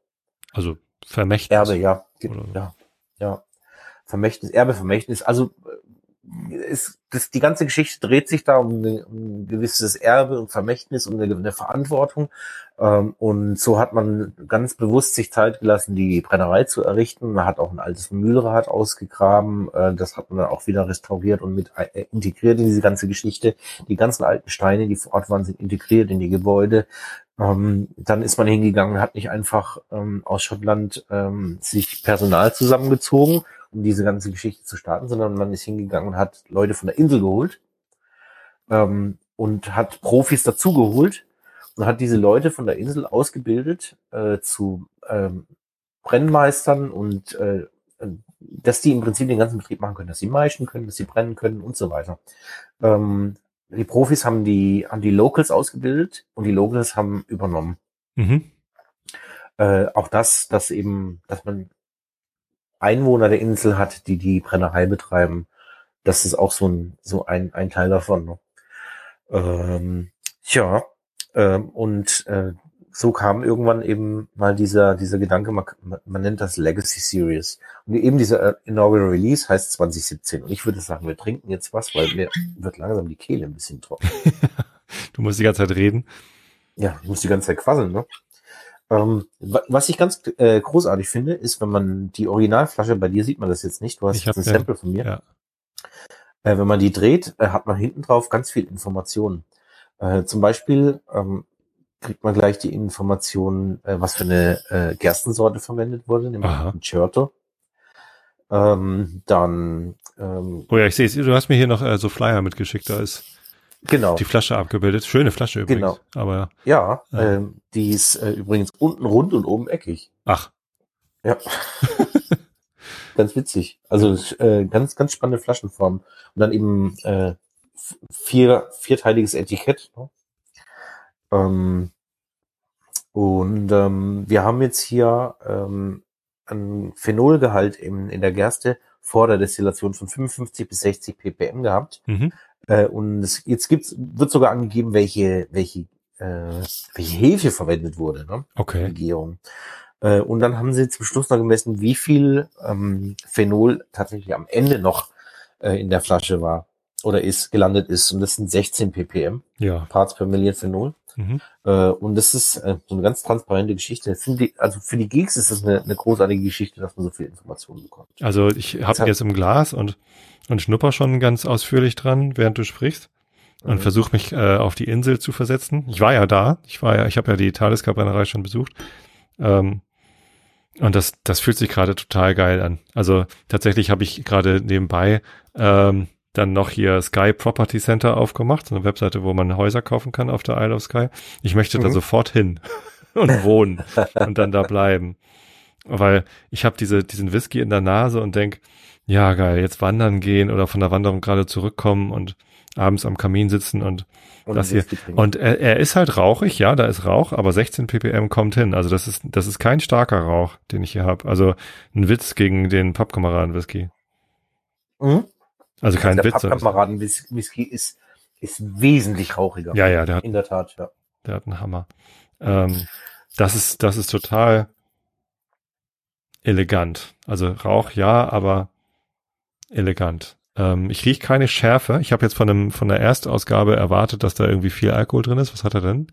Also Vermächtnis.
Erbe, ja. Oder? Ja, ja. Vermächtnis, Erbe, Vermächtnis. Also ist, das, die ganze Geschichte dreht sich da um, eine, um ein gewisses Erbe und Vermächtnis und eine, eine Verantwortung. Ähm, und so hat man ganz bewusst sich Zeit gelassen, die Brennerei zu errichten. Man hat auch ein altes Mühlrad ausgegraben. Äh, das hat man dann auch wieder restauriert und mit äh, integriert in diese ganze Geschichte. Die ganzen alten Steine, die vor Ort waren, sind integriert in die Gebäude. Ähm, dann ist man hingegangen, hat nicht einfach ähm, aus Schottland ähm, sich Personal zusammengezogen, um diese ganze Geschichte zu starten, sondern man ist hingegangen und hat Leute von der Insel geholt ähm, und hat Profis dazugeholt und hat diese Leute von der Insel ausgebildet äh, zu ähm, Brennmeistern und äh, dass die im Prinzip den ganzen Betrieb machen können, dass sie meischen können, dass sie brennen können und so weiter. Ähm, die Profis haben die, haben die Locals ausgebildet und die Locals haben übernommen. Mhm. Äh, auch das, dass eben, dass man Einwohner der Insel hat, die die Brennerei betreiben, das ist auch so ein, so ein, ein Teil davon. Ne? Ähm, ja, ähm, und äh, so kam irgendwann eben mal dieser, dieser Gedanke, man, man nennt das Legacy Series. Und eben dieser äh, Inaugural Release heißt 2017. Und ich würde sagen, wir trinken jetzt was, weil mir wird langsam die Kehle ein bisschen trocken.
du musst die ganze Zeit reden.
Ja, ich muss die ganze Zeit quasseln, ne? Ähm, was ich ganz äh, großartig finde, ist, wenn man die Originalflasche, bei dir sieht man das jetzt nicht, du hast
ich
jetzt ein Sample von mir.
Ja.
Äh, wenn man die dreht, äh, hat man hinten drauf ganz viel Informationen. Äh, zum Beispiel ähm, kriegt man gleich die Information, äh, was für eine äh, Gerstensorte verwendet wurde, nämlich ein Churto. Ähm, dann. Ähm,
oh ja, ich sehe es. Du hast mir hier noch äh, so Flyer mitgeschickt. Da ist
genau.
die Flasche abgebildet. Schöne Flasche übrigens. Genau. Aber
ja, ja. Ähm, die ist äh, übrigens unten rund und oben eckig.
Ach.
Ja. ganz witzig. Also äh, ganz ganz spannende Flaschenform und dann eben äh, vier vierteiliges Etikett. Ne? Ähm, und ähm, wir haben jetzt hier ähm, einen Phenolgehalt in, in der Gerste vor der Destillation von 55 bis 60 ppm gehabt. Mhm. Äh, und es, jetzt gibt's, wird sogar angegeben, welche, welche, äh, welche Hefe verwendet wurde. Ne?
Okay.
Legierung. Äh, und dann haben sie zum Schluss noch gemessen, wie viel ähm, Phenol tatsächlich am Ende noch äh, in der Flasche war oder ist, gelandet ist. Und das sind 16 ppm.
Ja.
Parts per Million Phenol. Mhm. Äh, und das ist äh, so eine ganz transparente Geschichte. Die, also für die Geeks ist das eine, eine großartige Geschichte, dass man so viel Informationen bekommt.
Also ich habe jetzt im Glas und, und schnupper schon ganz ausführlich dran, während du sprichst. Und mhm. versuche mich äh, auf die Insel zu versetzen. Ich war ja da. Ich war ja, ich habe ja die Talisker-Brennerei schon besucht. Ähm, und das, das fühlt sich gerade total geil an. Also tatsächlich habe ich gerade nebenbei ähm, dann noch hier Sky Property Center aufgemacht, so eine Webseite, wo man Häuser kaufen kann auf der Isle of Sky. Ich möchte mhm. da sofort hin und wohnen und dann da bleiben. Weil ich habe diese, diesen Whisky in der Nase und denk, ja geil, jetzt wandern gehen oder von der Wanderung gerade zurückkommen und abends am Kamin sitzen und, und das hier. Und er, er ist halt rauchig, ja, da ist Rauch, aber 16 ppm kommt hin. Also das ist, das ist kein starker Rauch, den ich hier habe. Also ein Witz gegen den Pappkameraden-Whisky. Mhm. Also kein
also
der Witz.
Der Pappkameraden-Whisky ist, ist wesentlich rauchiger.
Ja, ja, der hat,
in der Tat, ja.
Der hat einen Hammer. Ähm, das ist, das ist total elegant. Also Rauch ja, aber elegant. Ähm, ich rieche keine Schärfe. Ich habe jetzt von einem von der Erstausgabe erwartet, dass da irgendwie viel Alkohol drin ist. Was hat er denn?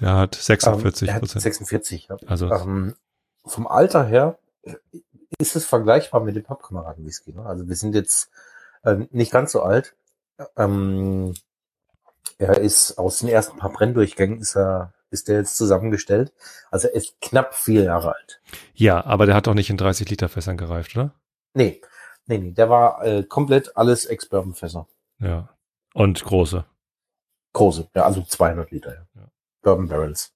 Der hat 46
ähm, Prozent. 46. Ja.
Also
ähm, vom Alter her ist es vergleichbar mit dem Pappkameraden-Whisky. Ne? Also wir sind jetzt ähm, nicht ganz so alt. Ähm, er ist aus den ersten paar Brenndurchgängen ist er ist der jetzt zusammengestellt. Also er ist knapp vier Jahre alt.
Ja, aber der hat doch nicht in 30 Liter Fässern gereift, oder?
Nee, nee, nee. Der war äh, komplett alles Ex-Bourbon-Fässer.
Ja. Und große.
Große, ja, also 200 Liter. Ja. ja. Bourbon Barrels.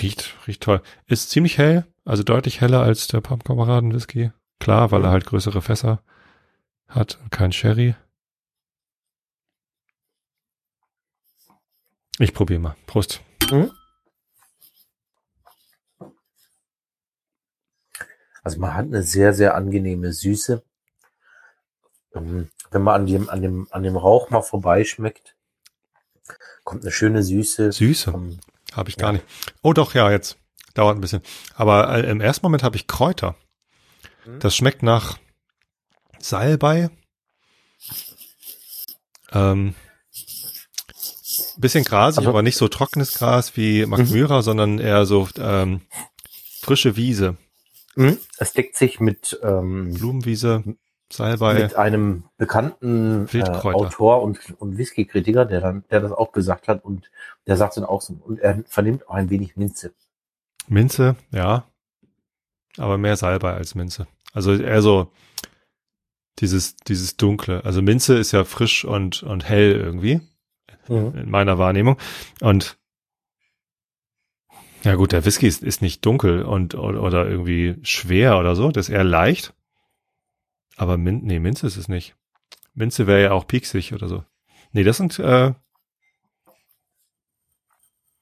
Riecht, riecht toll. Ist ziemlich hell, also deutlich heller als der Pappkameraden Whisky. Klar, weil er halt größere Fässer hat und kein Sherry. Ich probiere mal. Prost. Mhm.
Also man hat eine sehr, sehr angenehme Süße. Ähm, wenn man an dem, an dem, an dem Rauch mal vorbeischmeckt, kommt eine schöne Süße.
Süße? Habe ich gar ja. nicht. Oh doch, ja, jetzt. Dauert ein bisschen. Aber äh, im ersten Moment habe ich Kräuter. Mhm. Das schmeckt nach Salbei. Ähm, bisschen grasig, also, aber nicht so trockenes Gras wie Magmyra, mhm. sondern eher so ähm, frische Wiese.
Mhm. Es deckt sich mit
ähm, Blumenwiese, Salbei.
Mit einem bekannten äh, Autor und, und Whisky-Kritiker, der dann, der das auch gesagt hat und der sagt dann auch so, und er vernimmt auch ein wenig Minze.
Minze, ja. Aber mehr Salbei als Minze. Also eher so dieses, dieses Dunkle. Also Minze ist ja frisch und, und hell irgendwie. Mhm. In meiner Wahrnehmung. Und ja gut, der Whisky ist, ist nicht dunkel und oder, oder irgendwie schwer oder so. Das ist eher leicht. Aber Min nee, Minze ist es nicht. Minze wäre ja auch pieksig oder so. Nee, das sind äh,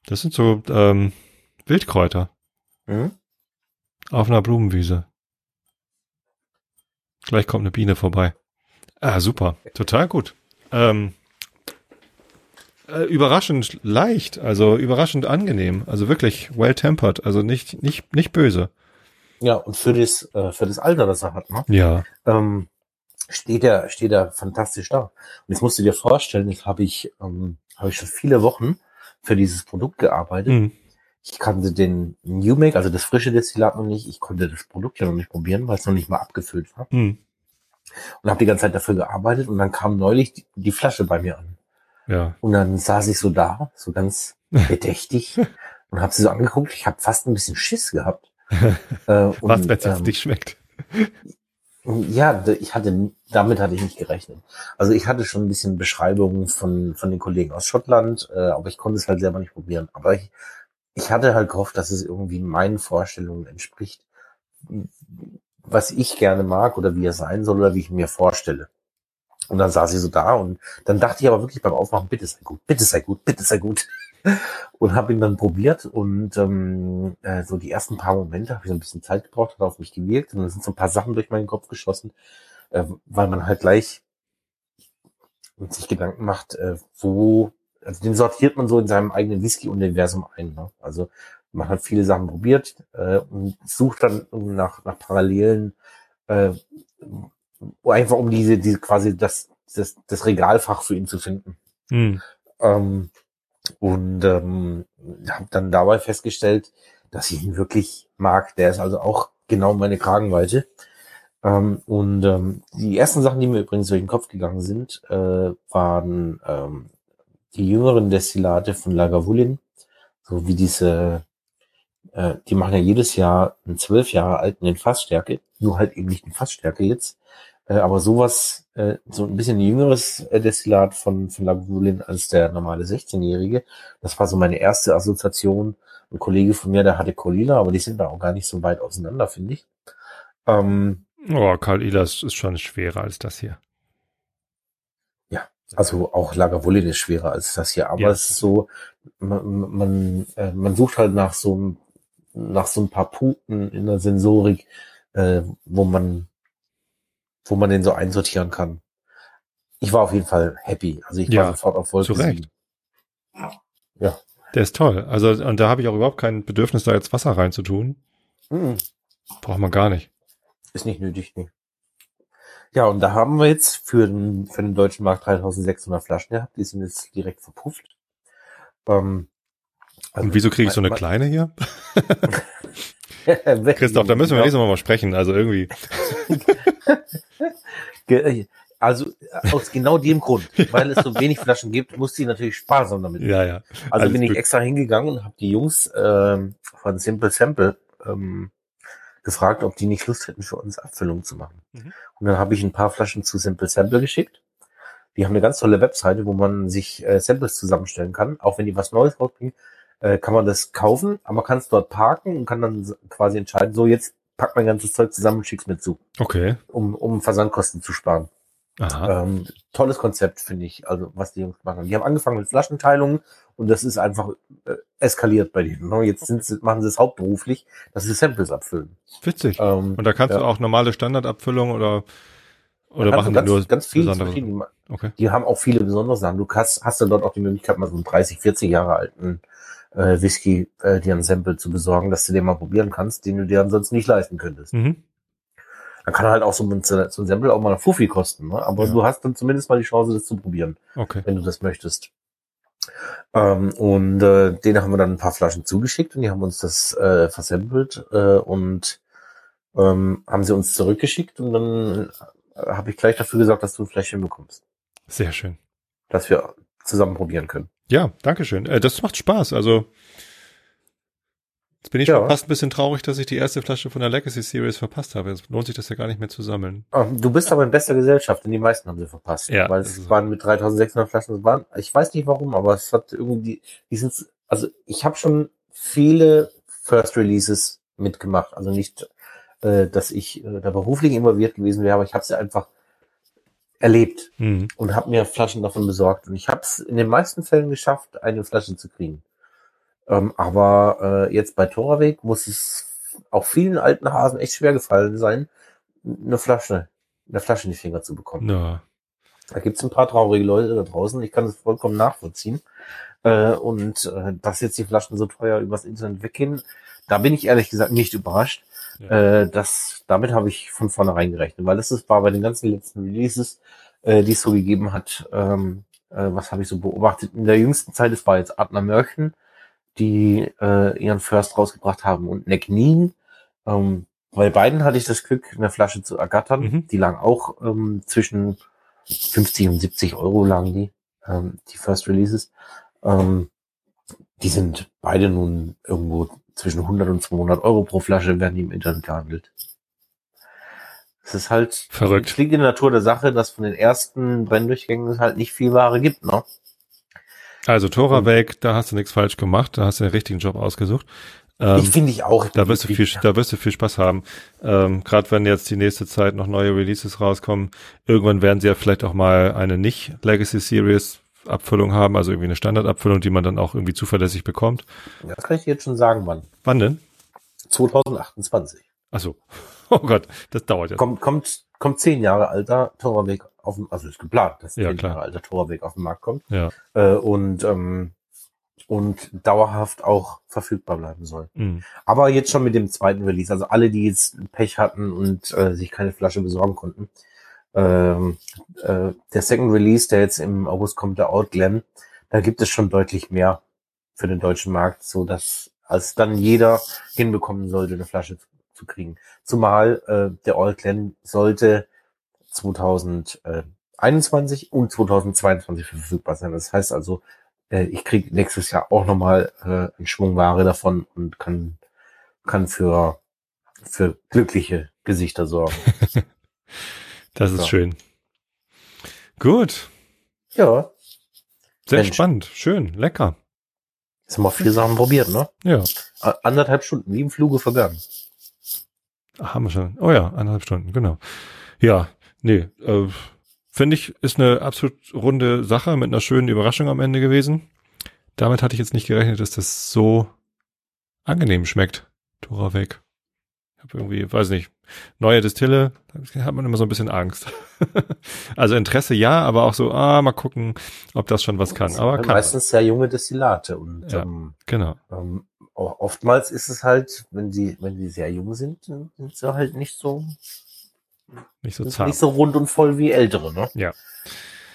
das sind so ähm, Wildkräuter. Mhm. Auf einer Blumenwiese. Gleich kommt eine Biene vorbei. Ah, super. Total gut. Ähm, äh, überraschend leicht, also überraschend angenehm, also wirklich well tempered, also nicht nicht nicht böse.
Ja, und für das äh, für das Alter, das er hat, ne?
Ja.
Ähm, steht er steht er fantastisch da. Und jetzt musst du dir vorstellen, jetzt habe ich ähm, habe ich schon viele Wochen für dieses Produkt gearbeitet. Mhm. Ich kannte den New Make, also das frische Destillat noch nicht. Ich konnte das Produkt ja noch nicht probieren, weil es noch nicht mal abgefüllt war. Mhm. Und habe die ganze Zeit dafür gearbeitet und dann kam neulich die, die Flasche bei mir an.
Ja.
Und dann saß ich so da, so ganz bedächtig und habe sie so angeguckt. Ich habe fast ein bisschen Schiss gehabt,
äh, Was, wenn es ähm, nicht schmeckt?
Ja, ich hatte, damit hatte ich nicht gerechnet. Also ich hatte schon ein bisschen Beschreibungen von, von den Kollegen aus Schottland, äh, aber ich konnte es halt selber nicht probieren. Aber ich, ich hatte halt gehofft, dass es irgendwie meinen Vorstellungen entspricht, was ich gerne mag oder wie er sein soll oder wie ich mir vorstelle. Und dann saß sie so da und dann dachte ich aber wirklich beim Aufmachen, bitte sei gut, bitte sei gut, bitte sei gut. Und habe ihn dann probiert und ähm, äh, so die ersten paar Momente habe ich so ein bisschen Zeit gebraucht, hat auf mich gewirkt und dann sind so ein paar Sachen durch meinen Kopf geschossen, äh, weil man halt gleich sich Gedanken macht, äh, wo, also den sortiert man so in seinem eigenen Whisky-Universum ein. Ne? Also man hat viele Sachen probiert äh, und sucht dann nach, nach Parallelen, äh, einfach um diese, diese quasi das, das, das Regalfach für ihn zu finden. Mhm. Ähm, und ähm, habe dann dabei festgestellt, dass ich ihn wirklich mag. Der ist also auch genau meine Kragenweite. Ähm, und ähm, die ersten Sachen, die mir übrigens durch den Kopf gegangen sind, äh, waren ähm, die jüngeren Destillate von Lagavulin, so wie diese, äh, die machen ja jedes Jahr einen zwölf Jahre alten in Fassstärke, nur halt eben nicht in Fassstärke jetzt, äh, aber sowas, äh, so ein bisschen jüngeres äh, Destillat von, von Lagavulin als der normale 16-Jährige. Das war so meine erste Assoziation. Ein Kollege von mir, der hatte Colila, aber die sind da auch gar nicht so weit auseinander, finde ich.
Ähm, oh, Karl Ilas ist schon schwerer als das hier.
Also auch Lagavulin ist schwerer als das hier, aber ja. es ist so, man, man, äh, man sucht halt nach so, nach so ein paar Punkten in der Sensorik, äh, wo man wo man den so einsortieren kann. Ich war auf jeden Fall happy. Also ich ja, war sofort auf Wolke
zu Recht. Ja. Der ist toll. Also, und da habe ich auch überhaupt kein Bedürfnis, da jetzt Wasser reinzutun. Mhm. Braucht man gar nicht.
Ist nicht nötig, nee. Ja, und da haben wir jetzt für den, für den deutschen Markt 3600 Flaschen gehabt. Die sind jetzt direkt verpufft.
Ähm, also und wieso kriege ich so eine kleine hier? Christoph, da müssen wir nächstes Mal mal sprechen. Also irgendwie.
Also aus genau dem Grund, weil es so wenig Flaschen gibt, muss sie natürlich sparsam damit.
Ja, ja.
Also Alles bin ich extra hingegangen und habe die Jungs ähm, von Simple Sample ähm, gefragt, ob die nicht Lust hätten, für uns Abfüllungen zu machen. Mhm. Und dann habe ich ein paar Flaschen zu Simple Sample geschickt. Die haben eine ganz tolle Webseite, wo man sich äh, Samples zusammenstellen kann. Auch wenn die was Neues rausbringen, äh, kann man das kaufen, aber man kann es dort parken und kann dann quasi entscheiden, so jetzt pack mein ganzes Zeug zusammen und schick's mir zu.
Okay.
Um, um Versandkosten zu sparen. Aha. Ähm, tolles Konzept, finde ich, also was die Jungs machen. Die haben angefangen mit Flaschenteilungen und das ist einfach äh, eskaliert bei denen. Ne? Jetzt sind sie, machen sie es hauptberuflich, dass sie Samples abfüllen.
Witzig. Ähm, und da kannst ja. du auch normale Standardabfüllung oder oder machen
ganz,
die nur
ganz viele verschiedene. Okay. Die haben auch viele besondere Sachen. Du hast, hast dann dort auch die Möglichkeit, mal so einen 30, 40 Jahre alten äh, Whisky äh, dir ein Sample zu besorgen, dass du den mal probieren kannst, den du dir ansonsten nicht leisten könntest. Mhm. Dann kann halt auch so ein, so ein Sample auch mal Fuffi kosten, ne? aber ja. du hast dann zumindest mal die Chance, das zu probieren,
okay.
wenn du das möchtest. Ähm, und äh, denen haben wir dann ein paar Flaschen zugeschickt und die haben uns das äh, versampelt äh, und ähm, haben sie uns zurückgeschickt und dann äh, habe ich gleich dafür gesorgt, dass du ein Fläschchen bekommst.
Sehr schön.
Dass wir zusammen probieren können.
Ja, danke schön. Äh, das macht Spaß. Also jetzt bin ich ja. schon fast ein bisschen traurig, dass ich die erste Flasche von der Legacy Series verpasst habe. Jetzt lohnt sich das ja gar nicht mehr zu sammeln.
Ah, du bist aber in bester Gesellschaft, denn die meisten haben sie verpasst. Ja, weil es waren mit 3600 Flaschen, es waren, ich weiß nicht warum, aber es hat irgendwie, die sind, also ich habe schon viele First Releases mitgemacht. Also nicht, äh, dass ich äh, da beruflich involviert gewesen wäre, aber ich habe sie einfach erlebt mhm. und habe mir Flaschen davon besorgt. Und ich habe es in den meisten Fällen geschafft, eine Flasche zu kriegen. Ähm, aber äh, jetzt bei Toraweg muss es auch vielen alten Hasen echt schwer gefallen sein, eine Flasche, eine Flasche in die Finger zu bekommen.
Ja.
Da gibt's ein paar traurige Leute da draußen. Ich kann das vollkommen nachvollziehen. Äh, und äh, dass jetzt die Flaschen so teuer übers Internet weggehen, da bin ich ehrlich gesagt nicht überrascht. Ja. Äh, das, damit habe ich von vornherein gerechnet, weil das ist, war bei den ganzen letzten Releases, äh, die es so gegeben hat, ähm, äh, was habe ich so beobachtet? In der jüngsten Zeit, es war jetzt Adler Mörchen, die äh, ihren First rausgebracht haben und Necknien. Ähm, bei beiden hatte ich das Glück, eine Flasche zu ergattern. Mhm. Die lagen auch ähm, zwischen 50 und 70 Euro lagen die, ähm, die First Releases. Ähm, die sind beide nun irgendwo zwischen 100 und 200 Euro pro Flasche werden die im Internet gehandelt. Es ist halt
verrückt.
Es liegt in der Natur der Sache, dass von den ersten Brenndurchgängen es halt nicht viel Ware gibt, ne?
Also Tora weg, da hast du nichts falsch gemacht, da hast du den richtigen Job ausgesucht.
Ähm, ich finde ich auch.
Da wirst du viel, da wirst du viel Spaß haben. Ähm, Gerade wenn jetzt die nächste Zeit noch neue Releases rauskommen, irgendwann werden sie ja vielleicht auch mal eine nicht Legacy Series Abfüllung haben, also irgendwie eine Standardabfüllung, die man dann auch irgendwie zuverlässig bekommt.
Das kann ich dir jetzt schon sagen, wann.
Wann denn?
2028.
Achso. Oh Gott, das dauert ja.
Kommt, kommt, kommt zehn Jahre alter Torweg auf dem, also ist geplant, dass
ja, klar.
Jahre alter Torweg auf den Markt kommt.
Ja.
Äh, und, ähm, und dauerhaft auch verfügbar bleiben soll.
Mhm.
Aber jetzt schon mit dem zweiten Release, also alle, die jetzt Pech hatten und äh, sich keine Flasche besorgen konnten, ähm, äh, der Second Release, der jetzt im August kommt, der Outglen, da gibt es schon deutlich mehr für den deutschen Markt, so dass als dann jeder hinbekommen sollte, eine Flasche zu, zu kriegen. Zumal äh, der Outglen sollte 2021 und 2022 verfügbar sein. Das heißt also, äh, ich kriege nächstes Jahr auch nochmal äh, einen Schwung Ware davon und kann, kann für, für glückliche Gesichter sorgen.
Das ist so. schön. Gut.
Ja.
Sehr Mensch. spannend. Schön. Lecker.
Jetzt haben wir vier Sachen probiert, ne?
Ja.
Anderthalb Stunden, wie im Fluge vergangen.
Ach, haben wir schon. Oh ja, anderthalb Stunden, genau. Ja, nee, äh, finde ich, ist eine absolut runde Sache mit einer schönen Überraschung am Ende gewesen. Damit hatte ich jetzt nicht gerechnet, dass das so angenehm schmeckt. Tora weg. Ich habe irgendwie, weiß nicht, neue Distille, da hat man immer so ein bisschen Angst. also Interesse ja, aber auch so, ah, mal gucken, ob das schon was kann. Aber kann
meistens sehr junge Destillate und
ja,
ähm,
genau.
Ähm, oftmals ist es halt, wenn sie, wenn sie sehr jung sind, sind sie halt nicht so
nicht so zart.
Nicht so rund und voll wie ältere, ne?
Ja.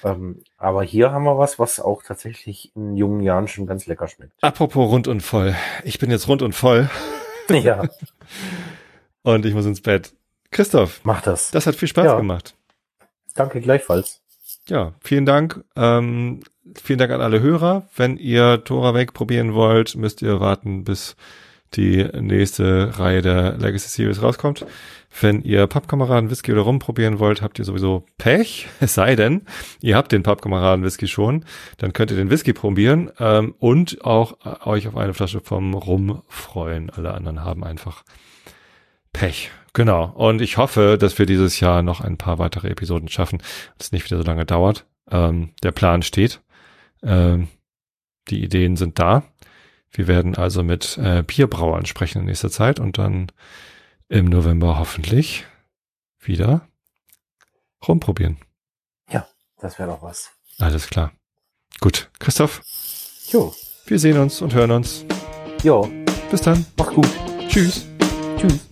Ähm, aber hier haben wir was, was auch tatsächlich in jungen Jahren schon ganz lecker schmeckt.
Apropos rund und voll. Ich bin jetzt rund und voll.
Ja.
und ich muss ins Bett. Christoph.
Mach das.
Das hat viel Spaß ja. gemacht.
Danke gleichfalls.
Ja, vielen Dank. Ähm, vielen Dank an alle Hörer. Wenn ihr Tora weg probieren wollt, müsst ihr warten, bis die nächste Reihe der Legacy Series rauskommt. Wenn ihr Pappkameraden Whisky oder Rum probieren wollt, habt ihr sowieso Pech. Es sei denn, ihr habt den Pappkameraden Whisky schon, dann könnt ihr den Whisky probieren ähm, und auch äh, euch auf eine Flasche vom Rum freuen. Alle anderen haben einfach Pech. Genau. Und ich hoffe, dass wir dieses Jahr noch ein paar weitere Episoden schaffen, dass es nicht wieder so lange dauert. Ähm, der Plan steht. Ähm, die Ideen sind da. Wir werden also mit äh, Bierbrauern sprechen in nächster Zeit und dann im November hoffentlich wieder rumprobieren.
Ja, das wäre doch was.
Alles klar. Gut. Christoph?
Jo.
Wir sehen uns und hören uns.
Jo.
Bis dann.
Mach's gut.
Tschüss.
Tschüss.